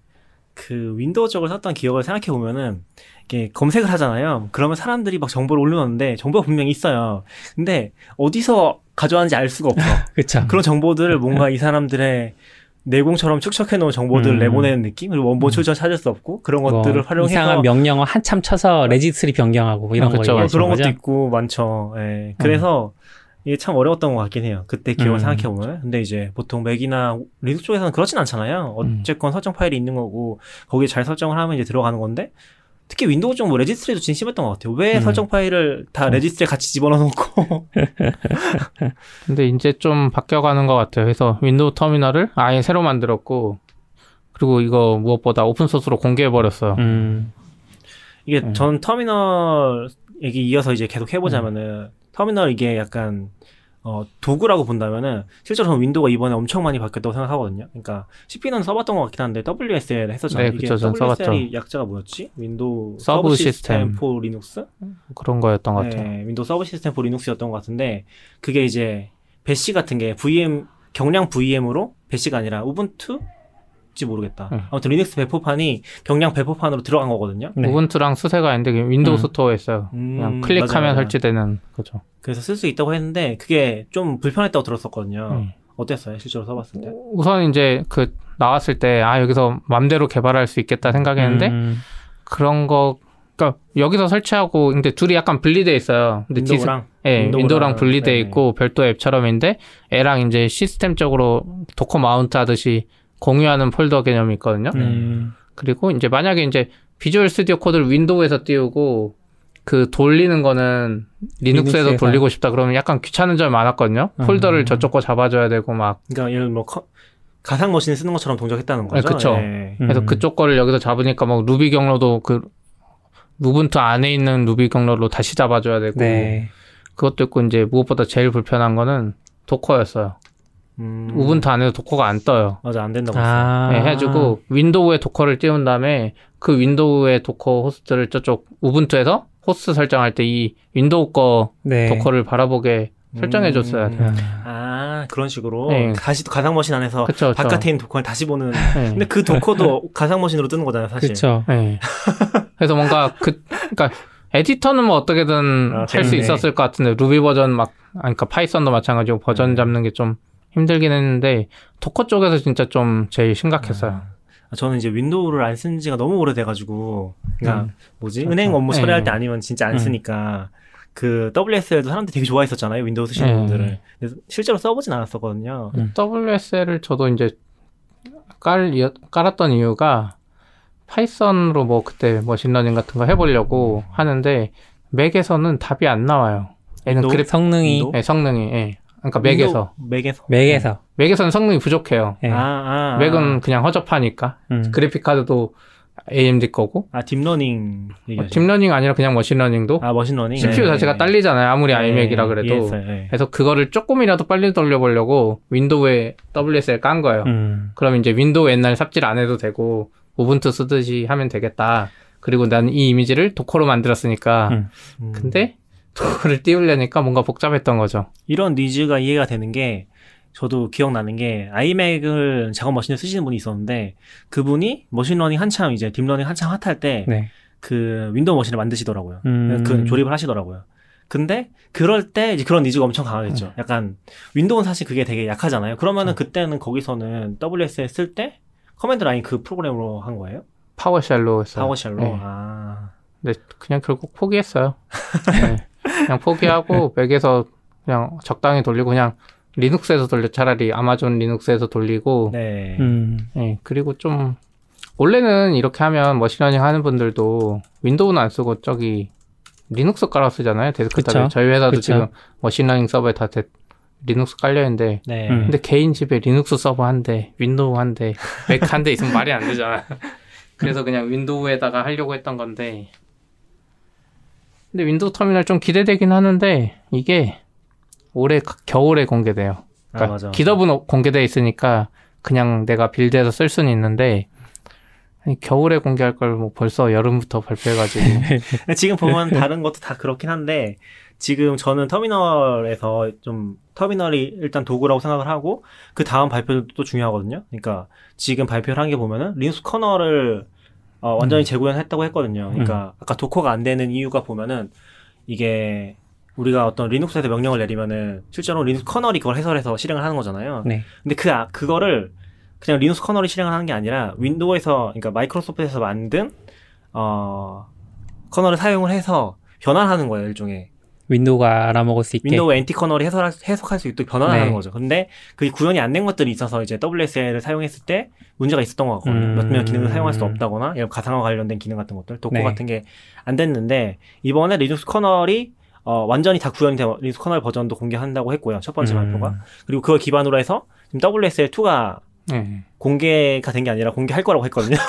Speaker 3: 그 윈도우 쪽을 썼던 기억을 생각해 보면은 이게 검색을 하잖아요. 그러면 사람들이 막 정보를 올려놓는데 정보가 분명히 있어요. 근데 어디서 가져왔는지 알 수가 없어.
Speaker 1: 그쵸.
Speaker 3: 그런 정보들을 뭔가 이 사람들의 내공처럼 축적해 놓은 정보들을 음. 내보내는 느낌 그리고 원본 출처 찾을 수 없고 그런 뭐 것들을 활용해서
Speaker 1: 이상한 명령어 한참 쳐서 registry 변경하고 뭐 이런 아, 거
Speaker 3: 그런 거죠? 것도 있고 많죠. 예. 그래서 음. 이게 참 어려웠던 것 같긴 해요. 그때 기억을 음. 생각해 보면. 근데 이제 보통 맥이나 리눅스 쪽에서는 그렇진 않잖아요. 음. 어쨌건 음. 설정 파일이 있는 거고 거기에 잘 설정을 하면 이제 들어가는 건데 특히 윈도우 쪽 뭐 registry도 진짜 심했던 것 같아요. 왜 음. 설정 파일을 다 음. registry에 같이 집어넣어놓고.
Speaker 2: 근데 이제 좀 바뀌어가는 것 같아요. 그래서 윈도우 터미널을 아예 새로 만들었고, 그리고 이거 무엇보다 오픈소스로 공개해버렸어요. 음.
Speaker 3: 이게 음. 전 터미널 얘기 이어서 이제 계속 해보자면은, 음. 터미널 이게 약간 어, 도구라고 본다면은 실제로 저는 윈도우가 이번에 엄청 많이 바뀌었다고 생각하거든요. 그러니까 CP는 써봤던 것 같긴 한데 WSL 했었잖아요.
Speaker 2: 네, 이게 그쵸,
Speaker 3: WSL이 약자가 뭐였지?
Speaker 2: Windows
Speaker 3: Sub, system for Linux?
Speaker 2: 그런 거였던 것 같아요.
Speaker 3: 네, Windows Subsystem for Linux였던 것 같은데 그게 이제 Bash 같은 게 VM 경량 VM으로 Bash가 아니라 우분투 지 모르겠다. 네. 아무튼 리눅스 배포판이 경량 배포판으로 들어간 거거든요.
Speaker 2: 네. 우분투랑 수세가 아닌데 윈도우 음. 스토어에 있어요. 음, 그냥 클릭하면 맞아요. 설치되는 거죠.
Speaker 3: 그래서 쓸 수 있다고 했는데 그게 좀 불편했다고 들었었거든요. 음. 어땠어요? 실제로 써봤을 때?
Speaker 2: 우선 이제 그 나왔을 때 아 여기서 맘대로 개발할 수 있겠다 생각했는데 음. 그런 거 그러니까 여기서 설치하고 근데 둘이 약간 분리돼 있어요. 근데
Speaker 3: 윈도우랑
Speaker 2: 예, 네, 윈도우랑, 윈도우랑 분리돼 네. 있고 별도 앱처럼인데 애랑 이제 시스템적으로 도커 마운트 하듯이 공유하는 폴더 개념이 있거든요. 음. 그리고 이제 만약에 이제 Visual Studio Code를 윈도우에서 띄우고 그 돌리는 거는 리눅스에서, 리눅스에서. 돌리고 싶다 그러면 약간 귀찮은 점이 많았거든요. 음. 폴더를 저쪽 거 잡아줘야 되고 막.
Speaker 3: 그러니까 이런 뭐 커, 가상 머신을 쓰는 것처럼 동작했다는 거죠.
Speaker 2: 네, 그렇죠. 네. 그래서 음. 그쪽 거를 여기서 잡으니까 막 루비 경로도 그 우분투 안에 있는 루비 경로로 다시 잡아줘야 되고 네. 그것도 있고 이제 무엇보다 제일 불편한 거는 도커였어요. 음. 우분투 안에서 도커가 안 떠요.
Speaker 3: 맞아, 안 된다고 했어요. 아.
Speaker 2: 네, 해가지고 윈도우에 도커를 띄운 다음에 그 윈도우의 도커 호스트를 저쪽 우분투에서 호스트 설정할 때 이 윈도우 거 네. 도커를 바라보게 설정해 줬어야 음. 돼요.
Speaker 3: 아, 그런 식으로. 네. 다시 또 가상 머신 안에서 그쵸, 바깥에 있는 도커를 다시 보는. 네. 근데 그 도커도 가상 머신으로 뜨는 거잖아요, 사실.
Speaker 2: 그렇죠. 네. 그래서 뭔가 그, 그러니까 에디터는 뭐 어떻게든 아, 할수 있었을 것 같은데 루비 버전 막, 아니, 그러니까 파이썬도 마찬가지고 버전 네. 잡는 게 좀 힘들긴 했는데 도커 쪽에서 진짜 좀 제일 심각했어요.
Speaker 3: 아, 저는 이제 윈도우를 안 쓴 지가 너무 오래돼가지고, 그러니까 음. 뭐지 그렇죠. 은행 업무 처리할 때 네. 아니면 진짜 안 음. 쓰니까 그 WSL도 사람들이 되게 좋아했었잖아요 윈도우 쓰시는 음. 분들을. 근데 실제로 써보진 않았었거든요.
Speaker 2: 음. WSL을 저도 이제 깔 깔았던 이유가 파이썬으로 뭐 그때 machine learning 같은 거 해보려고 하는데 맥에서는 답이 안 나와요.
Speaker 1: 얘는 그래 성능이
Speaker 2: 네, 성능이 예. 그러니까 맥에서.
Speaker 3: 맥에서.
Speaker 1: 맥에서.
Speaker 2: 맥에서는 성능이 부족해요. 네. 아, 아, 아, 맥은 그냥 허접하니까. 음. 그래픽 카드도 AMD 거고.
Speaker 3: 아, 딥러닝
Speaker 2: 어, 딥러닝 아니라 그냥 machine learning도.
Speaker 3: 아, machine learning.
Speaker 2: CPU 네, 자체가 네. 딸리잖아요. 아무리 네, iMac이라 그래도. WSL, 네. 그래서 그거를 조금이라도 빨리 돌려보려고 윈도우에 WSL 깐 거예요. 음. 그럼 이제 윈도우 옛날 삽질 안 해도 되고 우분투 쓰듯이 하면 되겠다. 그리고 난 이 이미지를 도커로 만들었으니까. 음. 음. 근데 그걸 띄우려니까 뭔가 복잡했던 거죠.
Speaker 3: 이런 needs가 이해가 되는 게 저도 기억나는 게 iMac을 작업 머신을 쓰시는 분이 있었는데 그분이 machine learning 한참 이제 딥러닝 한참 핫할 때그 네. 그 윈도우 머신을 만드시더라고요. 음. 그 조립을 하시더라고요. 근데 그럴 때 이제 그런 needs가 엄청 강하겠죠. 음. 약간 윈도우는 사실 그게 되게 약하잖아요. 그러면은 음. 그때는 거기서는 WSL 쓸때 command line 그 프로그램으로 한 거예요?
Speaker 2: PowerShell로 했어요.
Speaker 3: PowerShell로. 네. 아.
Speaker 2: 근데 그냥 결국 포기했어요. 네. 그냥 포기하고 맥에서 그냥 적당히 돌리고 그냥 리눅스에서 돌려 차라리 아마존 리눅스에서 돌리고 네. 음. 네. 그리고 좀 원래는 이렇게 하면 machine learning 하는 분들도 윈도우는 안 쓰고 저기 리눅스 깔아 쓰잖아요 데스크탑에 저희 회사도 그쵸. 지금 머신러닝 서버에 다 데, 리눅스 깔려 있는데 네. 음. 근데 개인 집에 리눅스 서버 한 대, 윈도우 한 대, 맥 한 대 있으면 말이 안 되잖아. 그래서 그냥 윈도우에다가 하려고 했던 건데 근데 윈도우 터미널 좀 기대되긴 하는데 이게 올해 겨울에 공개돼요. 그러니까 아, 맞아, GitHub는 공개돼 있으니까 그냥 내가 빌드해서 쓸 수는 있는데 아니, 겨울에 공개할 걸 뭐 벌써 여름부터 발표해가지고
Speaker 3: 지금 보면 다른 것도 다 그렇긴 한데 지금 저는 터미널에서 좀 터미널이 일단 도구라고 생각을 하고 그 다음 발표도 중요하거든요. 그러니까 지금 발표를 한 게 보면은 리눅스 커널을 어, 완전히 음. 재구현했다고 했거든요. 그러니까 음. 아까 도커가 안 되는 이유가 보면은 이게 우리가 어떤 리눅스에서 명령을 내리면은 실제로 리눅스 커널이 그걸 해설해서 실행을 하는 거잖아요. 네. 근데 그 아, 그거를 그냥 리눅스 커널이 실행을 하는 게 아니라 윈도우에서 그러니까 마이크로소프트에서 만든 어 커널을 사용을 해서 변환하는 거예요 일종의.
Speaker 1: 윈도우가 알아먹을 수 있게.
Speaker 3: 윈도우 NT 커널이 해설, 해석할 수 있도록 변환하는 네. 거죠. 근데 그 구현이 안 된 것들이 있어서 이제 WSL을 사용했을 때 문제가 있었던 것 같거든요. 음... 몇몇 기능을 사용할 수 없다거나 이런 가상화 관련된 기능 같은 것들, 도커 네. 같은 게 안 됐는데 이번에 리눅스 커널이 어, 완전히 다 구현이 된 리눅스 커널 버전도 공개한다고 했고요. 첫 번째 음... 발표가. 그리고 그걸 기반으로 해서 지금 WSL2가 네. 공개가 된 게 아니라 공개할 거라고 했거든요.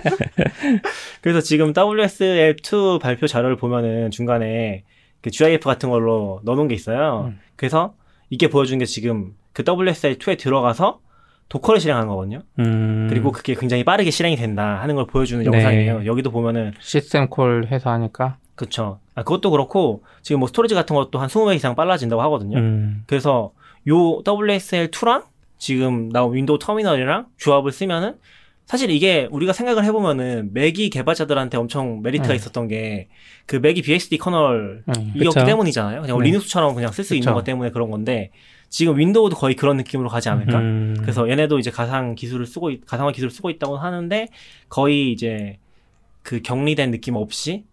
Speaker 3: 그래서 지금 WSL2 발표 자료를 보면은 중간에 그 GIF 같은 걸로 넣어놓은 게 있어요. 음. 그래서 이게 보여준 게 지금 그 WSL2에 들어가서 도커를 실행한 거거든요. 음. 그리고 그게 굉장히 빠르게 실행이 된다 하는 걸 보여주는 네. 영상이에요. 여기도 보면은
Speaker 2: system call 해서 하니까.
Speaker 3: 그렇죠. 아, 그것도 그렇고 지금 뭐 스토리지 같은 것도 한 20배 이상 빨라진다고 하거든요. 음. 그래서 요 WSL2랑 지금 나온 윈도우 터미널이랑 조합을 쓰면은 사실 이게 우리가 생각을 해보면은 맥이 개발자들한테 엄청 메리트가 네. 있었던 게 그 맥이 BSD 커널이었기 네, 때문이잖아요. 그냥 네. 리눅스처럼 그냥 쓸 수 있는 것 때문에 그런 건데 지금 윈도우도 거의 그런 느낌으로 가지 않을까? 음. 그래서 얘네도 이제 가상 기술을 쓰고 가상화 기술을 쓰고 있다고 하는데 거의 이제 그 격리된 느낌 없이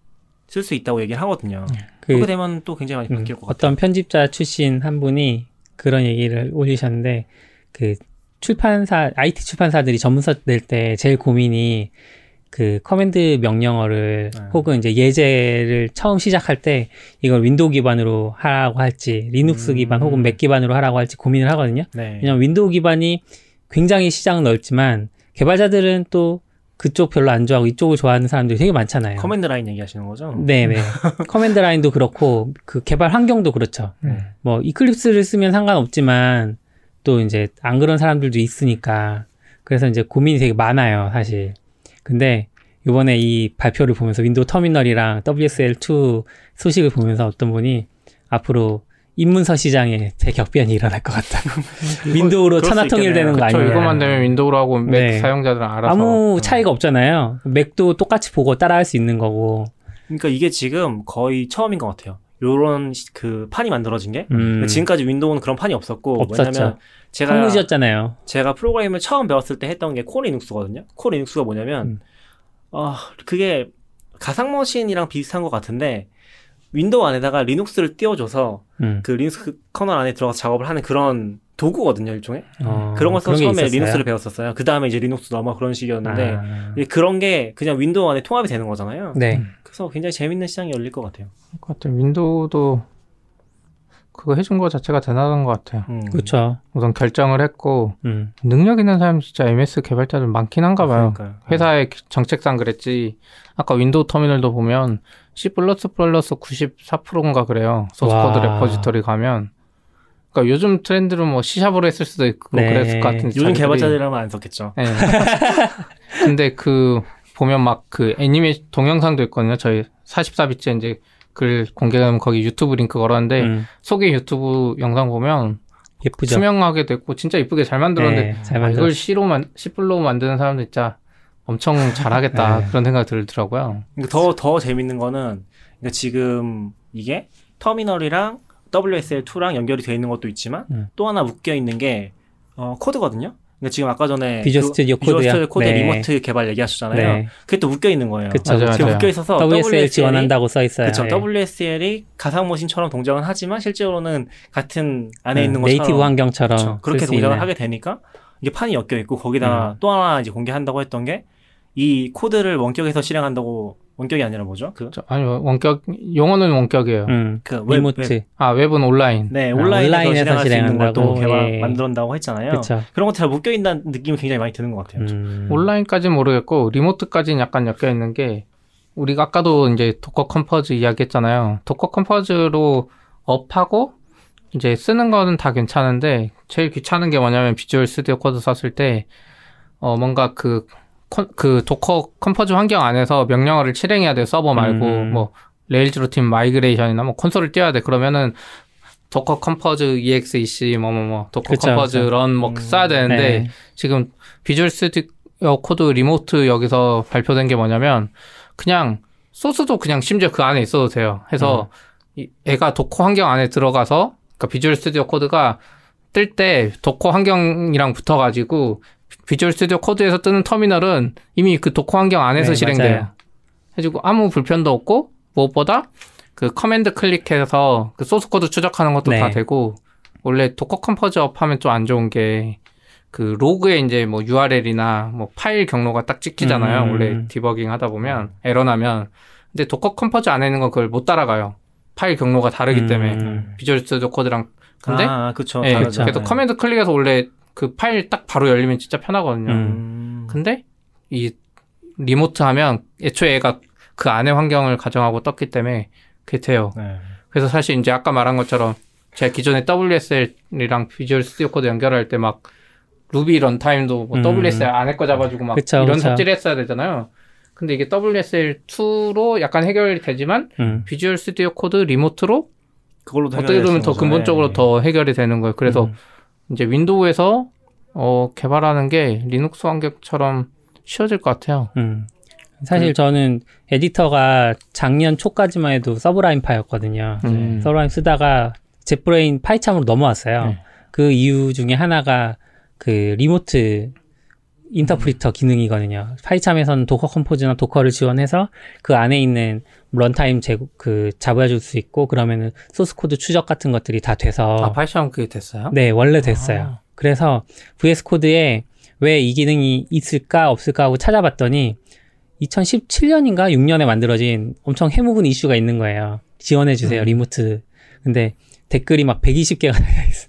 Speaker 3: 쓸 수 있다고 얘기를 하거든요. 네. 그, 그렇게 되면 또 굉장히 많이 바뀔 음, 것 같아요.
Speaker 1: 어떤 편집자 출신 한 분이 그런 얘기를 올리셨는데 그 출판사 IT 출판사들이 전문서 낼 때 제일 고민이 그 command 명령어를 네. 혹은 이제 예제를 처음 시작할 때 이걸 Windows 기반으로 하라고 할지 리눅스 음. 기반 혹은 Mac 기반으로 하라고 할지 고민을 하거든요. 네. 왜냐면 Windows 기반이 굉장히 시장은 넓지만 개발자들은 또 그쪽 별로 안 좋아하고 이쪽을 좋아하는 사람들이 되게 많잖아요.
Speaker 3: command 라인 얘기하시는 거죠?
Speaker 1: 네네. command line도 그렇고 그 개발 환경도 그렇죠. 네. 뭐 Eclipse를 쓰면 상관없지만 또 이제 안 그런 사람들도 있으니까 그래서 이제 고민이 되게 많아요, 사실. 근데 요번에 이 발표를 보면서 Windows Terminal이랑 WSL2 소식을 보면서 어떤 분이 앞으로 입문서 시장에 대격변이 일어날 것 같다고. Windows로 천하 통일되는 거 아니에요?
Speaker 2: 이것만 되면 Windows로 하고 Mac 네. 사용자들은 알아서.
Speaker 1: 아무 음. 차이가 없잖아요. Mac도 똑같이 보고 따라할 수 있는 거고.
Speaker 3: 그러니까 이게 지금 거의 처음인 것 같아요. 요런 그 판이 만들어진 게 음. 지금까지 Windows는 그런 판이 없었고 없었죠. 왜냐면
Speaker 1: 제가 황무지였잖아요.
Speaker 3: 제가 프로그램을 처음 배웠을 때 했던 게 coLinux거든요. coLinux가 뭐냐면 음. 어 그게 가상 머신이랑 비슷한 것 같은데 Windows 안에다가 Linux를 띄워줘서 음. 그 리눅스 커널 안에 들어가서 작업을 하는 그런 도구거든요 일종의 어, 그런 걸 써서 처음에 Linux를 배웠었어요 그 다음에 이제 리눅스 넘어 그런 식이었는데 아. 그런 게 그냥 Windows 안에 통합이 되는 거잖아요 네. 그래서 굉장히 재밌는 시장이 열릴 것 같아요
Speaker 2: 같아요 Windows도 그거 해준 거 자체가 대단한 것 같아요
Speaker 1: 음. 그렇죠
Speaker 2: 우선 결정을 했고 음. 능력 있는 사람 진짜 MS 개발자들 많긴 한가 봐요 아, 회사의 정책상 그랬지 아까 Windows Terminal도 보면 C++ 94%인가 그래요 소스코드 repository 가면 그러니까 요즘 트렌드로 뭐 C샵으로 했을 수도 있고 네. 그랬을 것 같은데
Speaker 3: 요즘 개발자들이라면 안 썼겠죠. 네.
Speaker 2: 근데 그 보면 막 그 애니메 동영상도 있거든요. 저희 44비트 이제 글 공개하면 거기 유튜브 링크 걸었는데 음. 소개 유튜브 영상 보면 예쁘죠. 투명하게 됐고 진짜 이쁘게 잘 만들었는데 네, 잘 아, 이걸 C로만 C플로 만드는 사람도 진짜 엄청 잘하겠다 네. 그런 생각이 들더라고요.
Speaker 3: 더더 더 재밌는 거는 그러니까 지금 이게 터미널이랑 WSL2랑 연결이 되어 있는 것도 있지만 음. 또 하나 묶여 있는 게 어, 코드거든요. 그러니까 지금 아까 전에
Speaker 1: Visual Studio 그, Code야.
Speaker 3: Visual Code 네. remote 개발 얘기하셨잖아요. 네. 그게 또 묶여 있는 거예요.
Speaker 1: 그쵸, 맞아요,
Speaker 3: 지금 묶여 있어서
Speaker 1: WSL WSL이, 지원한다고 써 있어요.
Speaker 3: 그렇죠. 네. WSL이 가상머신처럼 동작은 하지만 실제로는 같은 안에 네. 있는
Speaker 1: 것처럼 native 환경처럼 그쵸,
Speaker 3: 그렇게 동작을 있는. 하게 되니까 이게 판이 엮여 있고 거기다가 음. 또 하나 이제 공개한다고 했던 게 이 코드를 원격에서 실행한다고 원격이 아니라 뭐죠? 그
Speaker 2: 아니 원격 용어는 원격이에요.
Speaker 1: 음, 그 웹, remote.
Speaker 2: 웹. 아 웹은 온라인.
Speaker 3: 네, 온라인에서, 아, 온라인에서 있는 것도 개발 예. 만든다고 했잖아요. 그쵸. 그런 것들 잘 묶여 있는 느낌이 굉장히 많이 드는 것 같아요. 음.
Speaker 2: 온라인까지는 모르겠고 remote까지는 약간 엮여 있는 게 우리가 아까도 이제 Docker Compose 이야기했잖아요. Docker Compose로 up하고 이제 쓰는 거는 다 괜찮은데 제일 귀찮은 게 뭐냐면 Visual Studio Code 썼을 때 어 뭔가 그 그 Docker Compose 환경 안에서 명령어를 실행해야 돼 서버 말고 음. 뭐 Rails 루틴 migration이나 뭐 콘솔을 띄워야 돼 그러면은 Docker Compose exec 뭐뭐뭐 Docker 그쵸, Compose 그쵸. run 뭐 음. 써야 되는데 네. 지금 Visual Studio Code Remote 여기서 발표된 게 뭐냐면 그냥 소스도 그냥 심지어 그 안에 있어도 돼요. 해서 음. 얘가 Docker 환경 안에 들어가서 그러니까 Visual Studio Code가 뜰 때 Docker 환경이랑 붙어가지고 Visual Studio Code에서 뜨는 터미널은 이미 그 Docker 환경 안에서 네, 실행돼요. 맞아요. 해가지고 아무 불편도 없고 무엇보다 그 command 클릭해서 그 소스 코드 추적하는 것도 네. 다 되고 원래 Docker Compose up 하면 좀 안 좋은 게 그 로그에 이제 뭐 URL이나 뭐 파일 경로가 딱 찍히잖아요. 음. 원래 디버깅 하다 보면 에러 나면 근데 Docker Compose 안에 있는 건 그걸 못 따라가요. 파일 경로가 다르기 음. 때문에 Visual Studio Code랑 근데
Speaker 3: 아, 그쵸.
Speaker 2: 예, 그래서 네. command 클릭해서 원래 그 파일 딱 바로 열리면 진짜 편하거든요. 음. 근데 이 remote 하면 애초에 얘가 그 안에 환경을 가정하고 떴기 때문에 그게 돼요. 네. 그래서 사실 이제 아까 말한 것처럼 제가 기존에 WSL이랑 Visual Studio Code 연결할 때 막 Ruby runtime도 뭐 음. WSL 안에 거 잡아주고 막 그쵸, 이런 삽질 했어야 되잖아요. 근데 이게 WSL2로 약간 해결이 되지만 음. Visual Studio Code Remote로 그걸로 어떻게 보면 더 근본적으로 네. 더 해결이 되는 거예요. 그래서 음. 이제 Windows에서 어, 개발하는 게 리눅스 환경처럼 쉬워질 것 같아요. 음.
Speaker 1: 사실 그, 저는 에디터가 작년 초까지만 해도 Sublime파였거든요. 음. Sublime 쓰다가 JetBrains PyCharm으로 넘어왔어요. 네. 그 이유 중에 하나가 그 remote interpreter 기능이거든요. PyCharm에서는 Docker Compose나 Docker를 지원해서 그 안에 있는 runtime 제고 그 잡아줄 수 있고 그러면은 소스 코드 추적 같은 것들이 다 돼서
Speaker 2: 아 PyCharm 그게 됐어요?
Speaker 1: 네 원래 됐어요. 아. 그래서 VS 코드에 왜 이 기능이 있을까 없을까 하고 찾아봤더니 2017년인가 6년에 만들어진 엄청 해묵은 이슈가 있는 거예요. 지원해 주세요 음. 리모트. 근데 댓글이 막 120개가 달려 있어.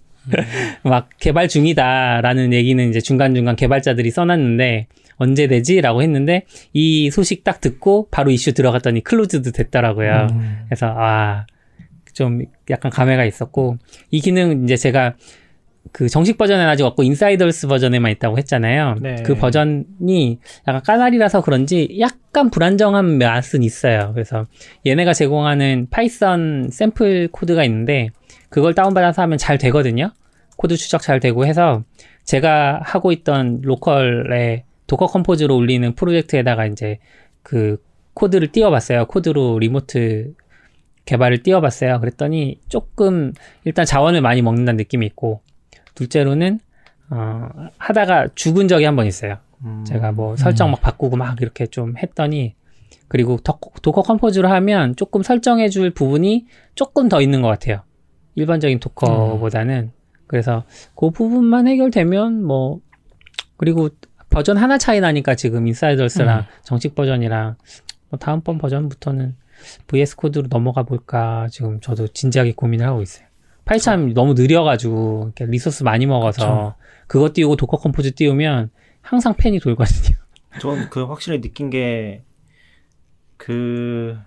Speaker 1: 막 개발 중이다라는 얘기는 이제 중간중간 개발자들이 써놨는데 언제 되지라고 했는데 이 소식 딱 듣고 바로 이슈 들어갔더니 클로즈도 됐더라고요. 음. 그래서 아 좀 약간 감회가 있었고 이 기능 이제 제가 그 정식 버전은 아직 없고 Insiders 버전에만 있다고 했잖아요. 네. 그 버전이 약간 canary라서 그런지 약간 불안정한 맛은 있어요. 그래서 얘네가 제공하는 Python 샘플 코드가 있는데 그걸 다운받아서 하면 잘 되거든요. 코드 추적 잘 되고 해서 제가 하고 있던 local에 Docker Compose로 올리는 프로젝트에다가 이제 그 Code를 띄워봤어요. Code로 remote 개발을 띄워봤어요. 그랬더니 조금 일단 자원을 많이 먹는다는 느낌이 있고 둘째로는 어, 하다가 죽은 적이 한 번 있어요. 음. 제가 뭐 설정 막 바꾸고 막 이렇게 좀 했더니 그리고 Docker Compose로 하면 조금 설정해줄 부분이 조금 더 있는 것 같아요. 일반적인 Docker보다는 음. 그래서 그 부분만 해결되면 뭐 그리고 버전 하나 차이 나니까 지금 Insiders랑 음. 정식 버전이랑 뭐 다음번 버전부터는 VS Code로 넘어가 볼까 지금 저도 진지하게 고민을 하고 있어요. PyCharm 너무 느려가지고 resource 많이 먹어서 그쵸. 그거 띄우고 Docker Compose 띄우면 항상 팬이 돌거든요.
Speaker 3: 전 그 확실히 느낀 게 그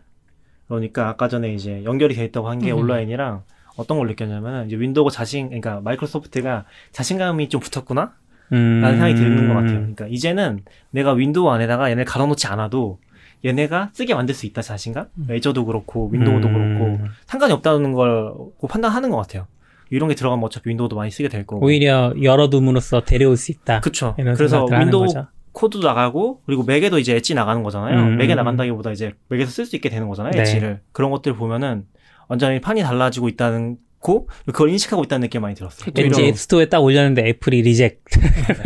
Speaker 3: 그러니까 아까 전에 이제 연결이 돼 있다고 한게 음. 온라인이랑 어떤 걸 느꼈냐면 이제 윈도우가 자신 그러니까 마이크로소프트가 자신감이 좀 붙었구나 음... 라는 생각이 드는 것 같아요. 그러니까 이제는 내가 윈도우 안에다가 얘네 가둬놓지 않아도 얘네가 쓰게 만들 수 있다 자신감? 음. Azure도 그렇고 윈도우도 음... 그렇고 상관이 없다는 걸 판단하는 것 같아요. 이런 게 들어가면 어차피 윈도우도 많이 쓰게 될 거고
Speaker 1: 오히려 열어둠으로써 데려올 수 있다.
Speaker 3: 그렇죠. 그래서 윈도우 코드도 나가고 그리고 맥에도 이제 엣지 나가는 거잖아요. 음... 맥에 나간다기보다 이제 맥에서 쓸 수 있게 되는 거잖아요. 네. 엣지를 그런 것들 보면은 완전히 판이 달라지고 있다는 고 그걸 인식하고 있다는 느낌 많이 들었어요.
Speaker 1: 왠지 앱스토어에 딱 올렸는데 애플이 리젝.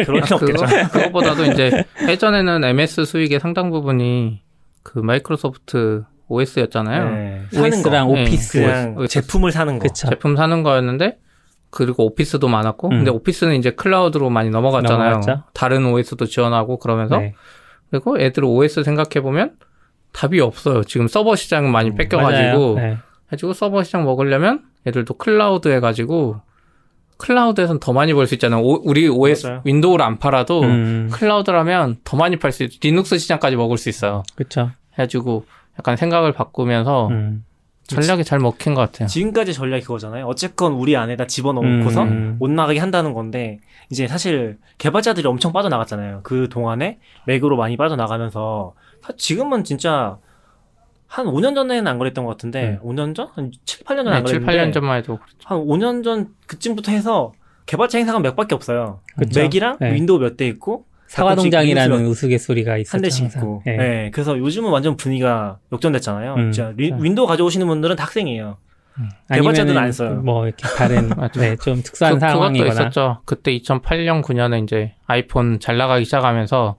Speaker 3: 그런 게 없겠죠.
Speaker 2: 그것보다도 이제 예전에는 MS 수익의 상당 부분이 그 마이크로소프트 OS였잖아요. 네.
Speaker 1: OS랑 거. 오피스.
Speaker 3: 네. 제품을 사는 거.
Speaker 2: 그쵸. 제품 사는 거였는데 그리고 오피스도 많았고 음. 근데 오피스는 이제 클라우드로 많이 넘어갔잖아요. 넘어갔죠? 다른 OS도 지원하고 그러면서 네. 그리고 애들 OS 생각해 보면 답이 없어요. 지금 서버 시장은 많이 음, 뺏겨가지고 네. 해주고 서버 시장 먹으려면 애들도 클라우드 해가지고 클라우드에선 더 많이 벌 수 있잖아요. 오, 우리 OS 맞아요. 윈도우를 안 팔아도 음. 클라우드라면 더 많이 팔 수 있. 리눅스 시장까지 먹을 수 있어요.
Speaker 1: 그렇죠.
Speaker 2: 해가지고 약간 생각을 바꾸면서 음. 전략이 잘 먹힌 것 같아요.
Speaker 3: 지금까지 전략이 그거잖아요. 어쨌건 우리 안에다 집어넣고서 음. 못 나가게 한다는 건데 이제 사실 개발자들이 엄청 빠져나갔잖아요. 그 동안에 맥으로 많이 빠져나가면서 지금은 진짜 한 5년 전에는 안 그랬던 것 같은데 음. 5년 전? 한 7, 8년 전에 네, 안 그랬는데 7, 8년
Speaker 2: 전만 해도
Speaker 3: 그렇죠. 한 5년 전 그쯤부터 해서 개발자 행사가 몇 밖에 없어요. 그쵸? 맥이랑 네. 윈도우 몇 대 있고
Speaker 1: 사과농장이라는 우스갯소리가 있었죠.
Speaker 3: 한 대씩. 있고. 네. 네. 그래서 요즘은 완전 분위기가 역전됐잖아요. 음. 진짜 리, 윈도우 가져오시는 분들은 학생이에요. 개발자들은 안 써요.
Speaker 1: 뭐 이렇게 다른 네, 좀 특수한 그, 상황이거나.
Speaker 2: 그것도 있었죠. 그때 2008년 9년에 이제 아이폰 잘 나가기 시작하면서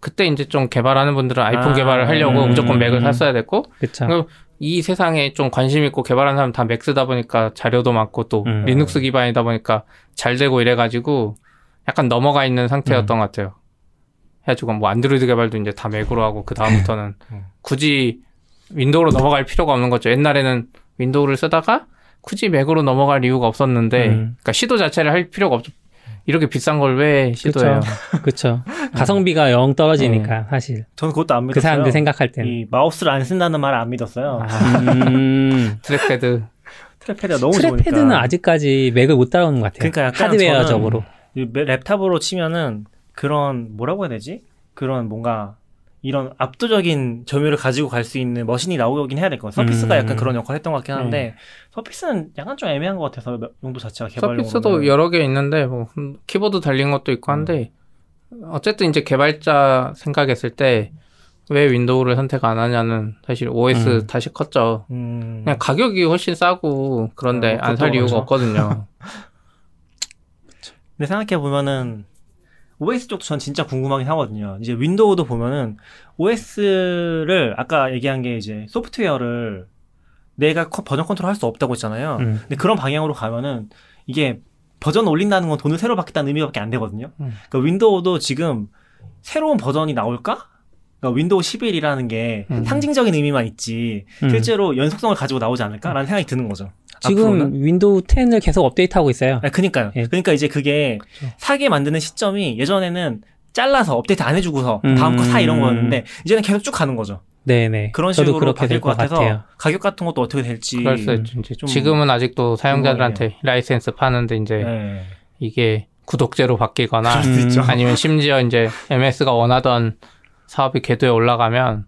Speaker 2: 그때 이제 좀 개발하는 분들은 아이폰 아, 개발을 하려고 음, 무조건 맥을 샀어야 됐고
Speaker 1: 그쵸.
Speaker 2: 이 세상에 좀 관심 있고 개발하는 사람 다 맥 쓰다 보니까 자료도 많고 또 음. 리눅스 기반이다 보니까 잘 되고 이래가지고 약간 넘어가 있는 상태였던 음. 것 같아요. 해가지고 뭐 안드로이드 개발도 이제 다 맥으로 하고 그 다음부터는 음. 굳이 윈도우로 넘어갈 필요가 없는 거죠. 옛날에는 윈도우를 쓰다가 굳이 맥으로 넘어갈 이유가 없었는데, 음. 그러니까 시도 자체를 할 필요가 없죠. 이렇게 비싼 걸 왜 시도해요?
Speaker 1: 그렇죠. 가성비가 영 떨어지니까 네. 사실.
Speaker 3: 저는 그것도 안 믿었어요.
Speaker 1: 그 사람들 생각할 때는.
Speaker 3: 이 마우스를 안 쓴다는 말을 안 믿었어요.
Speaker 2: 아, 음.
Speaker 3: trackpad. trackpad가 너무
Speaker 1: trackpad는
Speaker 3: 좋으니까.
Speaker 1: 아직까지 맥을 못 따라오는 것 같아요. 그러니까 하드웨어적으로.
Speaker 3: 랩탑으로 치면은 그런 뭐라고 해야 되지? 그런 뭔가 이런 압도적인 점유를 가지고 갈 수 있는 machine이 나오긴 해야 될 것 같아요. Surface가 음. 약간 그런 역할을 했던 것 같긴 한데 네. Surface는 약간 좀 애매한 것 같아서 용도 자체가 개발용
Speaker 2: Surface도 보면. 여러 개 있는데 뭐 키보드 달린 것도 있고 한데 음. 어쨌든 이제 개발자 생각했을 때 왜 윈도우를 선택 안 하냐는 사실 OS 음. 탓이 컸죠. 음. 그냥 가격이 훨씬 싸고 그런데 어, 안 살 이유가 없거든요.
Speaker 3: 근데 생각해 보면은 OS 쪽도 전 진짜 궁금하긴 하거든요. 이제 윈도우도 보면은 OS를 아까 얘기한 게 이제 소프트웨어를 내가 버전 컨트롤 할 수 없다고 했잖아요. 음. 근데 그런 방향으로 가면은 이게 버전 올린다는 건 돈을 새로 받겠다는 의미밖에 안 되거든요. 음. 그러니까 윈도우도 지금 새로운 버전이 나올까? 그러니까 윈도우 11이라는 게 음. 상징적인 의미만 있지 음. 실제로 연속성을 가지고 나오지 않을까라는 생각이 드는 거죠.
Speaker 1: 지금 앞으로는? 윈도우 10을 계속 업데이트하고 있어요.
Speaker 3: 아, 그니까요. 예. 그러니까 이제 그게 그렇죠. 사게 만드는 시점이 예전에는 잘라서 업데이트 안 해주고서 음. 다음 거 사 이런 거였는데 이제는 계속 쭉 가는 거죠.
Speaker 1: 네네.
Speaker 3: 그런 식으로 그렇게 될 것 같아서 같아요. 가격 같은 것도 어떻게 될지.
Speaker 2: 그럴 수 있죠. 지금은 아직도 사용자들한테 라이센스 파는데 이제 네. 이게 구독제로 바뀌거나 아니면 심지어 이제 MS가 원하던 사업이 궤도에 올라가면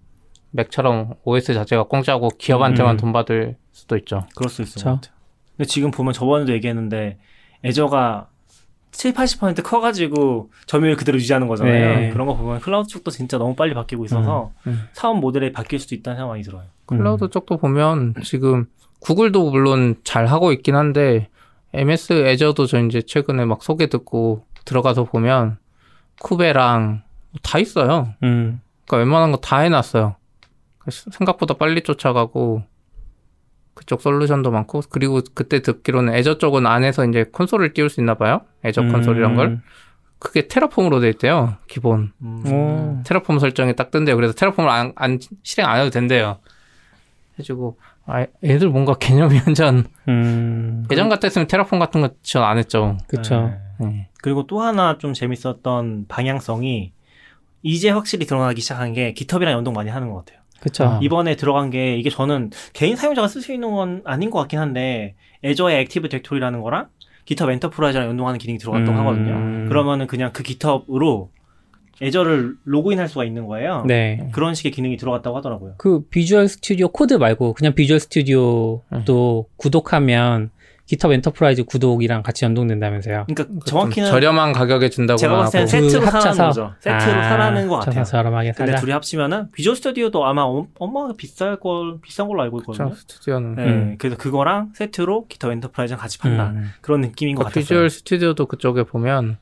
Speaker 2: 맥처럼 OS 자체가 공짜고 기업한테만 음. 돈 받을 수도 있죠.
Speaker 3: 그럴 수 있을 것 같아요. 근데 지금 보면 저번에도 얘기했는데 Azure가 7, 80% 커가지고 점유율 그대로 유지하는 거잖아요. 네. 그런 거 보면 클라우드 쪽도 진짜 너무 빨리 바뀌고 있어서 음, 음. 사업 모델이 바뀔 수도 있다는 생각이 들어요.
Speaker 2: 클라우드 음. 쪽도 보면 지금 구글도 물론 잘 하고 있긴 한데 MS Azure도 저 이제 최근에 막 소개 듣고 들어가서 보면 쿠베랑 다 있어요. 음. 그러니까 웬만한 거 다 해놨어요. 생각보다 빨리 쫓아가고 그쪽 솔루션도 많고 그리고 그때 듣기로는 애저 쪽은 안에서 이제 콘솔을 띄울 수 있나 봐요. 애저 음. 콘솔이란 걸. 그게 테라폼으로 돼 있대요. 기본. 음. 테라폼 설정이 딱 뜬대요. 그래서 테라폼을 안, 안 실행 안 해도 된대요. 해주고 아, 애들 뭔가 개념이 완전 음. 예전 같았으면 테라폼 같은 거 지원 안 했죠.
Speaker 1: 그렇죠.
Speaker 3: 네. 네. 그리고 또 하나 좀 재밌었던 방향성이 이제 확실히 드러나기 시작한 게 GitHub랑 연동 많이 하는 것 같아요.
Speaker 1: 그쵸.
Speaker 3: 이번에 들어간 게 이게 저는 개인 사용자가 쓸 수 있는 건 아닌 것 같긴 한데 Azure의 Active Directory라는 거랑 GitHub Enterprise랑 연동하는 기능이 들어갔다고 음. 하거든요. 그러면은 그냥 그 GitHub로 Azure를 로그인할 수가 있는 거예요. 네. 그런 식의 기능이 들어갔다고 하더라고요.
Speaker 1: 그 Visual Studio Code 말고 그냥 Visual Studio도 음. 구독하면 GitHub Enterprise 구독이랑 같이 연동된다면서요.
Speaker 3: 그러니까 정확히는
Speaker 2: 저렴한 가격에 준다고
Speaker 3: 제가 봤을 때 세트로 사는 거죠. 세트로 아, 사라는 것 같아요.
Speaker 1: 저렴하게
Speaker 3: 근데 둘이 합치면은 Visual Studio도 아마 엄청 비쌀 걸 비싼 걸로 알고 있거든요.
Speaker 2: 그렇죠, Studio는.
Speaker 3: 네, 음. 그래서 그거랑 세트로 GitHub Enterprise랑 같이 판다. 음. 그런 느낌인 것 그러니까 같아요.
Speaker 2: 비주얼 스튜디오도 그쪽에 보면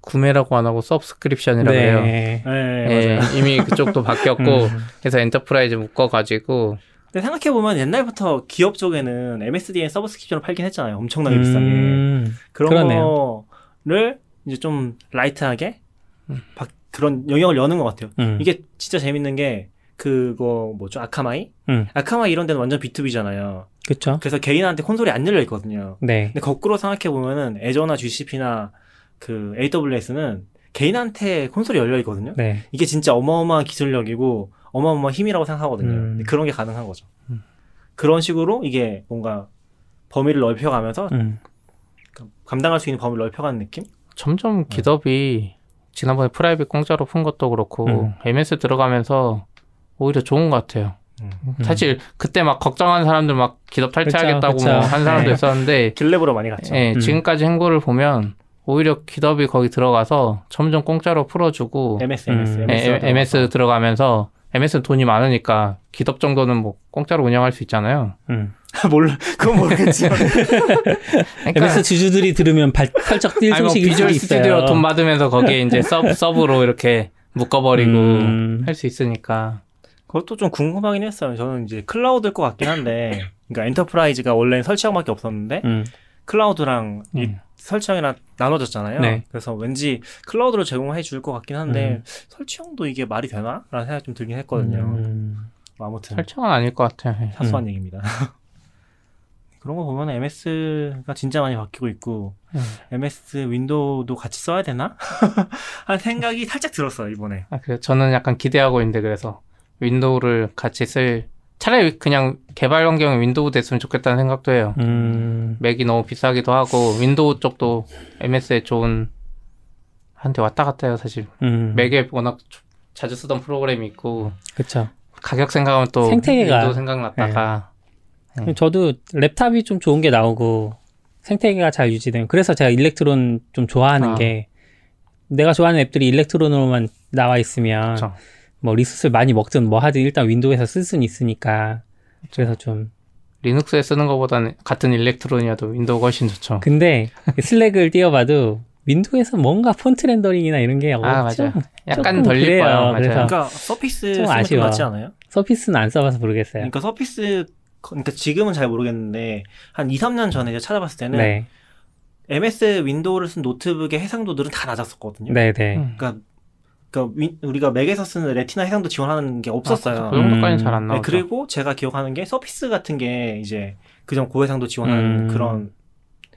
Speaker 2: 구매라고 안 하고 subscription이라고 네. 해요. 네, 네 이미 그쪽도 바뀌었고 음. 그래서 Enterprise 묶어가지고
Speaker 3: 근데 생각해 보면 옛날부터 기업 쪽에는 MSDN subscription을 팔긴 했잖아요. 엄청나게 음, 비싸게. 그런 그러네요. 거를 이제 좀 라이트하게 음. 바, 그런 영역을 여는 것 같아요. 음. 이게 진짜 재밌는 게 그거 뭐죠? 아카마이? 음. 아카마이 이런 데는 완전 B2B잖아요.
Speaker 1: 그렇죠.
Speaker 3: 그래서 개인한테 콘솔이 안 열려 있거든요.
Speaker 1: 네.
Speaker 3: 근데 거꾸로 생각해 보면은 애저나 GCP나 그 AWS는 개인한테 콘솔이 열려 있거든요. 네. 이게 진짜 어마어마한 기술력이고 어마어마한 힘이라고 생각하거든요. 음. 그런 게 가능한 거죠. 음. 그런 식으로 이게 뭔가 범위를 넓혀가면서 음. 감당할 수 있는 범위를 넓혀가는 느낌?
Speaker 2: 점점 GitHub이 지난번에 private 공짜로 푼 것도 그렇고 MS 음. 들어가면서 오히려 좋은 것 같아요. 음. 사실 그때 막 걱정하는 사람들 막 GitHub 탈퇴하겠다고 뭐한 사람도 네. 있었는데
Speaker 3: GitLab으로 많이 갔죠.
Speaker 2: 네, 음. 지금까지 행보를 보면 오히려 GitHub이 거기 들어가서 점점 공짜로 풀어주고
Speaker 3: MS, MS,
Speaker 2: 음. MS, MS 들어가면서 MS는 돈이 많으니까 GitHub 정도는 뭐 공짜로 운영할 수 있잖아요.
Speaker 3: 음. 몰라 그건 모르겠지.
Speaker 1: 그러니까, MS 주주들이 들으면 발, 펄쩍
Speaker 2: 뛸뭐
Speaker 1: 소식이
Speaker 2: Visual Studio 돈 받으면서 거기에 이제 서브, 서브로 이렇게 묶어버리고 음... 할수 있으니까.
Speaker 3: 그것도 좀 궁금하긴 했어요. 저는 이제 클라우드일 것 같긴 한데, 그러니까 enterprise가 원래 설치형밖에 없었는데 음. 클라우드랑 음. 이 설치형이랑 나눠졌잖아요. 네. 그래서 왠지 클라우드로 제공해 줄 것 같긴 한데 음. 설치형도 이게 말이 되나? 라는 생각이 좀 들긴 했거든요. 음. 뭐 아무튼
Speaker 2: 설정은 아닐 것 같아요.
Speaker 3: 사소한 음. 얘기입니다. 그런 거 보면 MS가 진짜 많이 바뀌고 있고 음. MS 윈도우도 같이 써야 되나? 한 생각이 살짝 들었어요 이번에.
Speaker 2: 아 그래 저는 약간 기대하고 있는데 그래서 윈도우를 같이 쓸 차라리 그냥 개발 환경이 윈도우 됐으면 좋겠다는 생각도 해요. 음. 맥이 너무 비싸기도 하고 윈도우 쪽도 MS에 좋은 한테 왔다 갔다 해요 사실. 음. 맥에 워낙 자주 쓰던 프로그램이 있고.
Speaker 1: 그렇죠.
Speaker 2: 가격 생각하면 또 생태계가 윈도우 생각났다가.
Speaker 1: 네. 저도 랩탑이 좀 좋은 게 나오고 생태계가 잘 유지되면 그래서 제가 Electron 좀 좋아하는 아. 게 내가 좋아하는 앱들이 Electron으로만 나와 있으면 그쵸. 뭐 리소스를 많이 먹든 뭐 하든 일단 윈도우에서 쓸 수는 있으니까 그래서 좀
Speaker 2: 리눅스에 쓰는 것보다는 같은 Electron이어도 윈도우가 훨씬 좋죠.
Speaker 1: 근데 Slack을 띄워봐도 윈도우에서 뭔가 폰트 렌더링이나 이런 게 아,
Speaker 2: 맞아요. 약간 덜 예뻐요. 맞아요.
Speaker 3: 그래서 그러니까 Surface 좀 아쉬워. 맞지 않아요?
Speaker 1: Surface는 안 써봐서 모르겠어요.
Speaker 3: 그러니까 Surface 그러니까 지금은 잘 모르겠는데 한 2, 3년 전에 제가 찾아봤을 때는 네. MS 윈도우를 쓴 노트북의 해상도들은 다 낮았었거든요.
Speaker 1: 네, 네.
Speaker 3: 그러니까 그러니까 위, 우리가 맥에서 쓰는 Retina 해상도 지원하는 게 없었어요.
Speaker 2: 아, 그 정도까지는 잘안 음. 나오죠.
Speaker 3: 네, 그리고 제가 기억하는 게 Surface 같은 게 이제 그전 고해상도 지원하는 음. 그런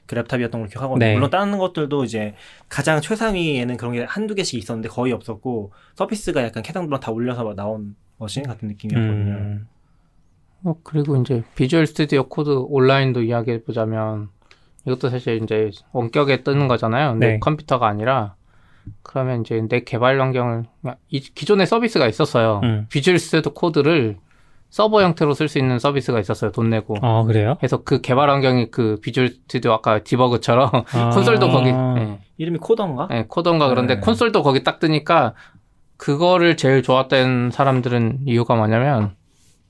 Speaker 3: 그 랩탑이었던 걸 기억하거든요. 네. 물론 다른 것들도 이제 가장 최상위에는 그런 게 한두 개씩 있었는데 거의 없었고 Surface가 약간 해상도랑 다 올려서 나온 machine 같은 느낌이었거든요. 음.
Speaker 2: 어, 그리고 이제 Visual Studio Code Online도 이야기해 보자면 이것도 사실 이제 원격에 뜨는 거잖아요. 내 네. 컴퓨터가 아니라 그러면 이제 내 개발 환경을 이, 기존에 서비스가 있었어요. 음. Visual Studio Code를 서버 형태로 쓸 수 있는 서비스가 있었어요. 돈 내고.
Speaker 1: 아, 그래요?
Speaker 2: 그래서 그 개발 환경이 그 Visual Studio 아까 디버그처럼 아~ 콘솔도 거기 네.
Speaker 3: 이름이 Coder인가?
Speaker 2: 네, Coder인가 그런데 네. 콘솔도 거기 딱 뜨니까 그거를 제일 좋았던 사람들은 이유가 뭐냐면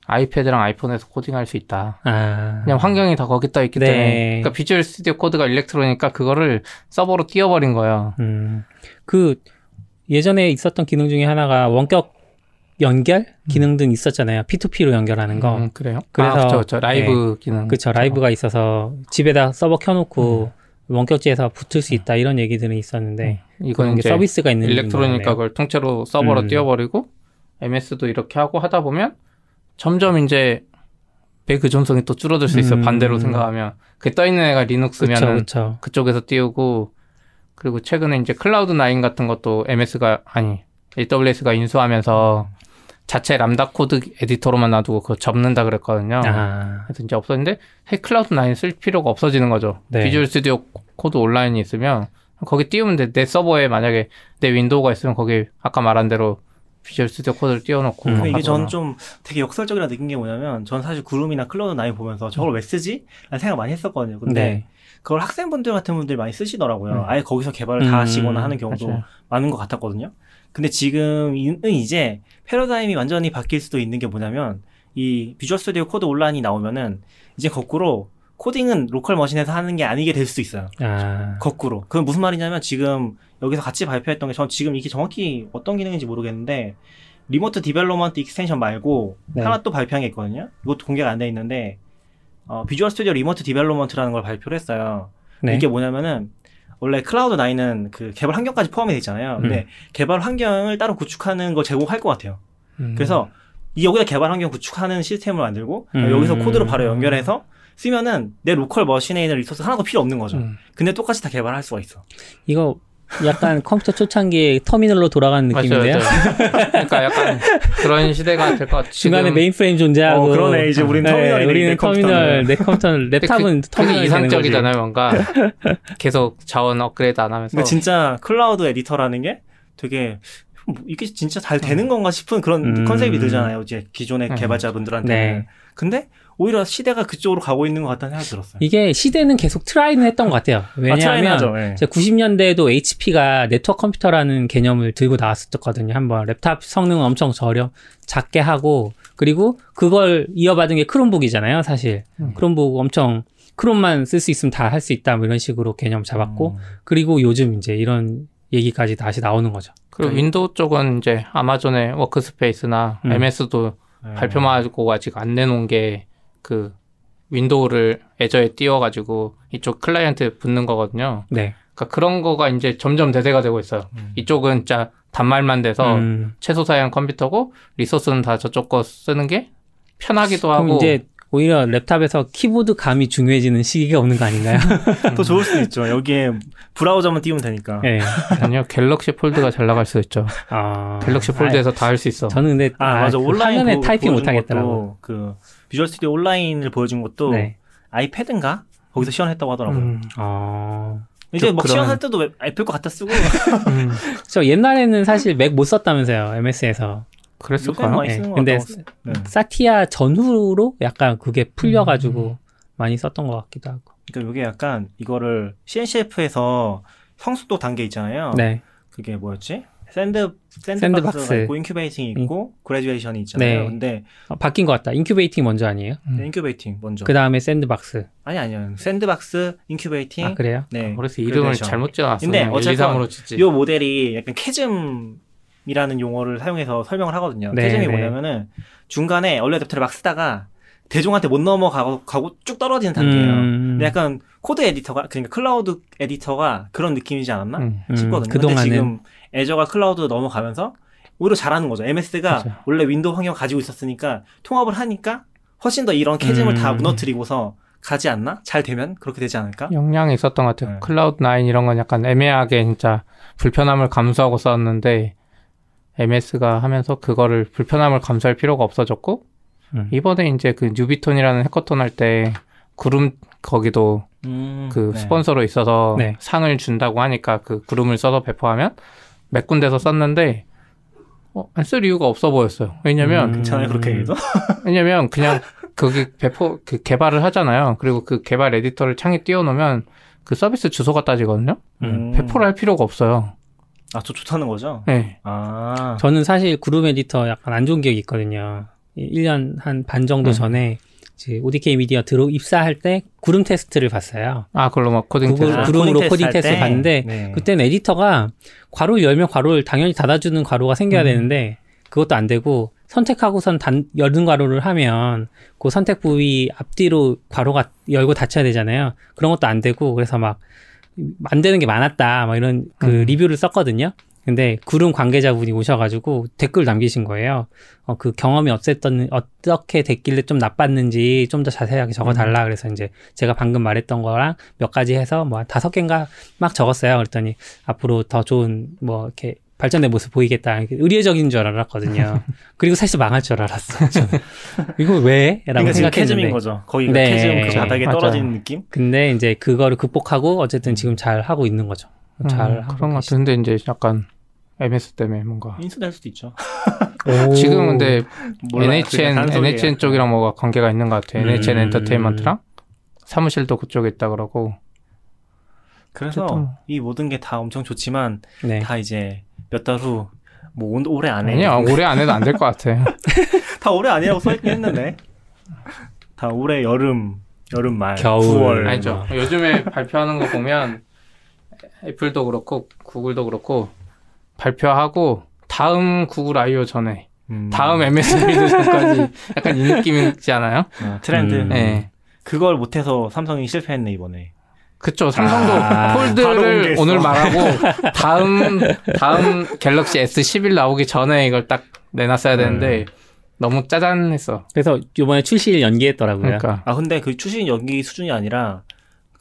Speaker 2: 아이패드랑 아이폰에서 코딩할 수 있다. 아. 그냥 환경이 다 거기다 있기 네. 때문에. 그러니까 Visual Studio Code가 Electron이니까 그거를 서버로 띄워버린 거예요. 음.
Speaker 1: 그 예전에 있었던 기능 중에 하나가 원격 연결 기능 등 있었잖아요. P2P로 연결하는 거. 음,
Speaker 2: 그래요? 그래서 아, 그쵸, 그 라이브 네. 기능.
Speaker 1: 그렇죠. 라이브가 있어서 집에다 서버 켜놓고 음. 원격지에서 붙을 수 있다 이런 얘기들은 있었는데 음. 이건 이제 서비스가 있는
Speaker 2: 일렉트로니까 그걸 통째로 서버로 음. 띄워버리고 MS도 이렇게 하고 하다 보면 점점 이제 배그 전성이 또 줄어들 수 있어요. 음. 반대로 생각하면 그 떠 있는 애가 리눅스면 그쪽에서 띄우고 그리고 최근에 이제 클라우드 9 같은 것도 MS가 아니 AWS가 인수하면서 자체 람다 코드 에디터로만 놔두고 그거 접는다 그랬거든요. 아. 그래서 이제 없어졌는데 해 클라우드 9쓸 필요가 없어지는 거죠. 네. Visual Studio Code Online이 있으면 거기 띄우면 돼. 내 서버에 만약에 내 윈도우가 있으면 거기 아까 말한 대로 Visual Studio Code를 띄워놓고.
Speaker 3: 음. 이게 전 좀 되게 역설적이라 느낀 게 뭐냐면, 전 사실 구름이나 Cloud Nine 보면서 저걸 왜 쓰지? 라는 생각 많이 했었거든요. 근데 네. 그걸 학생분들 같은 분들이 많이 쓰시더라고요. 음. 아예 거기서 개발을 다 음. 하시거나 하는 경우도 맞아요. 많은 것 같았거든요. 근데 지금은 이제 패러다임이 완전히 바뀔 수도 있는 게 뭐냐면, 이 Visual Studio Code Online이 나오면은, 이제 거꾸로 코딩은 local machine에서 하는 게 아니게 될 수도 있어요. 아. 거꾸로. 그건 무슨 말이냐면 지금 여기서 같이 발표했던 게 전 지금 이게 정확히 어떤 기능인지 모르겠는데 Remote Development Extension 말고 네. 하나 또 발표한 게 있거든요. 이것도 공개가 안 돼 있는데 어, Visual Studio Remote Development라는 걸 발표를 했어요. 네. 이게 뭐냐면은 원래 클라우드 9은 그 개발 환경까지 포함이 돼 있잖아요. 근데 음. 개발 환경을 따로 구축하는 걸 제공할 것 같아요. 음. 그래서 이 여기다 개발 환경 구축하는 시스템을 만들고 음. 여기서 코드로 바로 연결해서 쓰면은 내 local machine에 있는 리소스 하나도 필요 없는 거죠. 음. 근데 똑같이 다 개발할 수가 있어.
Speaker 1: 이거 약간 컴퓨터 초창기 터미널로 돌아가는 느낌인데요.
Speaker 2: 그러니까 약간 그런 시대가 될 것 같아요.
Speaker 1: 중간에 메인프레임 존재하고. 어,
Speaker 3: 그러네. 이제 우리는 네, 터미널이
Speaker 1: 우리는 터미널, 내 컴퓨터는 랩탑은 그, 터미널
Speaker 2: 이상적이잖아요. 뭔가 계속 자원 업그레이드 안 하면서.
Speaker 3: 근데 진짜 클라우드 에디터라는 게 되게 뭐 이게 진짜 잘 되는 음. 건가 싶은 그런 음. 컨셉이 들잖아요. 이제 기존의 음. 개발자분들한테. 네. 근데 오히려 시대가 그쪽으로 가고 있는 것 같다는 생각이 들었어요.
Speaker 1: 이게 시대는 계속 try는 했던 것 같아요. 왜냐하면 아, 네. 90년대에도 HP가 네트워크 컴퓨터라는 개념을 들고 나왔었거든요. 한번 랩탑 성능은 엄청 저렴, 작게 하고 그리고 그걸 이어받은 게 크롬북이잖아요, 사실. 음. 크롬북 엄청 크롬만 쓸 수 있으면 다 할 수 있다 뭐 이런 식으로 개념 잡았고 음. 그리고 요즘 이제 이런 얘기까지 다시 나오는 거죠.
Speaker 2: 그리고 윈도우 쪽은 이제 아마존의 WorkSpace나 음. MS도 네. 발표하고 아직 안 내놓은 게 그 Windows를 Azure에 띄워가지고 이쪽 클라이언트 붙는 거거든요. 네. 그러니까 그런 거가 이제 점점 대세가 되고 있어요. 음. 이쪽은 진짜 단말만 돼서 음. 최소 사양 컴퓨터고 resource는 다 저쪽 거 쓰는 게 편하기도 하고
Speaker 1: 이제 오히려 laptop에서 키보드 감이 중요해지는 시기가 오는 거 아닌가요?
Speaker 3: 더 좋을 수도 있죠. 여기에 브라우저만 띄우면 되니까. 네.
Speaker 2: 아니요, Galaxy Fold가 잘 나갈 수 있죠. 아, Galaxy Fold에서 다 할 수 있어.
Speaker 1: 저는 근데 아, 아 맞아 그 온라인 화면에 타이핑 못 하겠더라고.
Speaker 3: 그 Visual Studio Online을 보여준 것도 네. iPad인가 거기서 시연했다고 하더라고요. 음, 아. 이제 막 시연할 때도 애플 거 갖다 쓰고. 음.
Speaker 1: 저 옛날에는 사실 Mac 못 썼다면서요, MS에서.
Speaker 2: 그랬을까요?
Speaker 1: 네. 근데 네. 사티아 전후로 약간 그게 풀려가지고 음. 많이 썼던 것 같기도 하고.
Speaker 3: 그러니까 이게 약간 이거를 CNCF에서 성숙도 단계 있잖아요. 네. 그게 뭐였지? sand sandbox가 있고 incubating이 있고 인... graduation이 있잖아요. 네. 근데
Speaker 1: 어, 바뀐 것 같다. incubating 먼저 아니에요?
Speaker 3: 네, incubating 먼저.
Speaker 1: 그 다음에 sandbox.
Speaker 3: 아니 아니요. sandbox, incubating.
Speaker 1: 아 그래요?
Speaker 2: 네. 어, 그래서 이름을 잘못 지어놨어. 근데 어쨌든
Speaker 3: 이 모델이 약간 chasm 이라는 용어를 사용해서 설명을 하거든요. 네, chasm이 네. 뭐냐면은 중간에 early adopter를 막 쓰다가 대중한테 못 넘어가고 가고 쭉 떨어지는 단계예요. 음. 근데 약간 code editor가 그러니까 cloud editor가 그런 느낌이지 않았나 음. 싶거든요. 음. 근데 지금 Azure가 cloud 넘어가면서 오히려 잘하는 거죠. MS가 그렇죠. 원래 Windows 환경 가지고 있었으니까 통합을 하니까 훨씬 더 이런 chasm을 음. 다 무너뜨리고서 가지 않나? 잘 되면 그렇게 되지 않을까?
Speaker 2: 영향이 있었던 것 같아요. 네. 클라우드 9 이런 건 약간 애매하게 진짜 불편함을 감수하고 썼는데 MS가 하면서 그거를 불편함을 감수할 필요가 없어졌고 음. 이번에 이제 그 뉴비톤이라는 해커톤 할 때 구름 거기도 음, 그 네. 스폰서로 있어서 네. 상을 준다고 하니까 그 구름을 써서 배포하면 몇 군데서 썼는데 어, 안 쓸 이유가 없어 보였어요. 왜냐면
Speaker 3: 음, 괜찮아요 그렇게 해도.
Speaker 2: 왜냐면 그냥 거기 배포 그 개발을 하잖아요. 그리고 그 개발 에디터를 창에 띄워놓으면 그 서비스 주소가 따지거든요. 음. 배포를 할 필요가 없어요.
Speaker 3: 아, 저 좋다는 거죠?
Speaker 1: 네. 아. 저는 사실 그룹 에디터 약간 안 좋은 기억이 있거든요. 1년 한 반 정도 음. 전에 이제 ODK 미디어 들어 입사할 때 구름 테스트를 봤어요.
Speaker 2: 아, 그걸로 막 코딩
Speaker 1: 구글, 테스트. 구름으로 코딩 테스트 봤는데 네. 그때는 editor가 괄호를 열면 괄호를 당연히 닫아주는 괄호가 생겨야 음. 되는데 그것도 안 되고 선택하고선 단, 열은 괄호를 하면 그 선택 부위 앞뒤로 괄호가 열고 닫혀야 되잖아요. 그런 것도 안 되고 그래서 막 안 되는 게 많았다. 막 이런 그 음. 리뷰를 썼거든요. 근데 구름 관계자분이 오셔가지고 댓글 남기신 거예요. 어, 그 경험이 어땠던, 어떻게 됐길래 좀 나빴는지 좀 더 자세하게 적어달라. 음. 그래서 이제 제가 방금 말했던 거랑 몇 가지 해서 뭐 다섯 개인가 막 적었어요. 그랬더니 앞으로 더 좋은 뭐 이렇게 발전된 모습 보이겠다. 의례적인 줄 알았거든요. 그리고 사실 망할 줄 알았어. 이거 왜?
Speaker 3: 라고 생각했는데. 거죠. 거기가 네. 캐즘 그 바닥에 맞아. 떨어지는 느낌?
Speaker 1: 근데 이제 그거를 극복하고 어쨌든 지금 잘 하고 있는 거죠.
Speaker 2: 음, 잘 음, 그런 것 같은데 이제 약간 MS 때문에 뭔가
Speaker 3: 인수될 수도 있죠.
Speaker 2: 지금 근데 NHN NHN 쪽이랑 뭐가 관계가 있는 것 같아요. 음. NHN 엔터테인먼트랑 사무실도 그쪽에 있다 그러고.
Speaker 3: 그래서 어쨌든. 이 모든 게 다 엄청 좋지만 네. 다 이제 몇 달 후 뭐 올해 안에
Speaker 2: 아니야 올해 안에도 안 될 것 같아.
Speaker 3: 다 올해 안이라고 써있긴 했는데 다 올해 여름 여름 말
Speaker 2: 겨울 9월 아니죠. 뭐. 요즘에 발표하는 거 보면 애플도 그렇고 구글도 그렇고 발표하고 다음 구글 I/O 전에 음. 다음 MS Build 전까지 약간 이 느낌이지 않아요?
Speaker 3: 아, 트렌드. 음. 네. 그걸 못해서 삼성이 실패했네 이번에.
Speaker 2: 그쵸. 삼성도 아, 폴드를 오늘 말하고 다음 다음 갤럭시 S11 나오기 전에 이걸 딱 내놨어야 되는데 음. 너무 짜잔했어.
Speaker 1: 그래서 이번에 출시일 연기했더라고요.
Speaker 3: 그러니까. 아 근데 그 출시 연기 수준이 아니라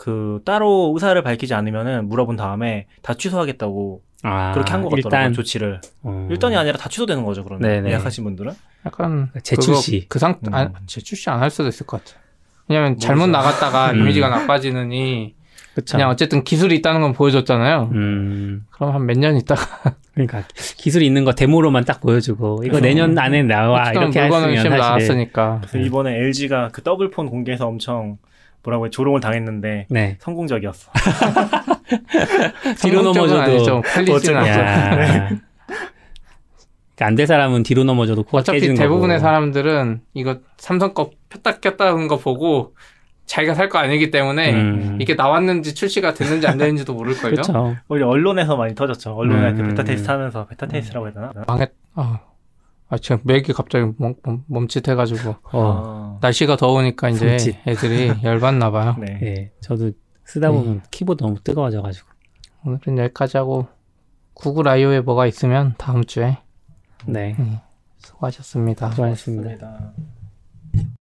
Speaker 3: 그 따로 의사를 밝히지 않으면은 물어본 다음에 다 취소하겠다고 아, 그렇게 한 것 같더라고요 조치를 어... 일단이 아니라 다 취소되는 거죠 그러면 네네. 예약하신 분들은
Speaker 2: 약간 재출시 그상 음. 아, 재출시 안 할 수도 있을 것 같아. 왜냐면 잘못 나갔다가 음. 이미지가 나빠지느니 그쵸. 그냥 어쨌든 기술이 있다는 건 보여줬잖아요. 음. 그럼 한 몇 년 있다가
Speaker 1: 그러니까 기술이 있는 거 데모로만 딱 보여주고 이거 내년 안에 나와 이렇게
Speaker 2: 물건은 했으면 사실
Speaker 3: 나왔으니까. 그래서 이번에 LG가 그 더블폰 공개해서 엄청 뭐라고 해 조롱을 당했는데 네. 성공적이었어.
Speaker 1: 뒤로 넘어져도
Speaker 2: 퀄리티는.
Speaker 1: 네. 안될 사람은 뒤로 넘어져도 코가
Speaker 2: 어차피
Speaker 1: 깨지는
Speaker 2: 대부분의
Speaker 1: 거고.
Speaker 2: 사람들은 이거 삼성 거 폈다 꼈다 하는 거 보고 자기가 살 거 아니기 때문에
Speaker 1: 음.
Speaker 2: 이게 나왔는지 출시가 됐는지 안 됐는지도 모를 걸요?
Speaker 1: 그렇죠.
Speaker 3: 오히려 언론에서 많이 터졌죠. 언론에
Speaker 1: 음,
Speaker 3: 그 베타
Speaker 1: 음,
Speaker 3: 테스트 하면서 베타 테스트라고 해야 되나?
Speaker 2: 망했, 아, 아, 지금 맥이 갑자기 멈, 멈, 멈칫해가지고.
Speaker 1: 어.
Speaker 3: 아,
Speaker 2: 날씨가 더우니까 이제
Speaker 1: 멈칫.
Speaker 2: 애들이 열받나 봐요.
Speaker 3: 네.
Speaker 1: 예. 저도 쓰다 보면 키보드 너무 뜨거워져가지고.
Speaker 2: 오늘은 여기까지 하고 구글 I.O.에 뭐가 있으면 다음 주에
Speaker 1: 네.
Speaker 2: 수고하셨습니다.
Speaker 1: 수고하셨습니다.
Speaker 3: 좋습니다.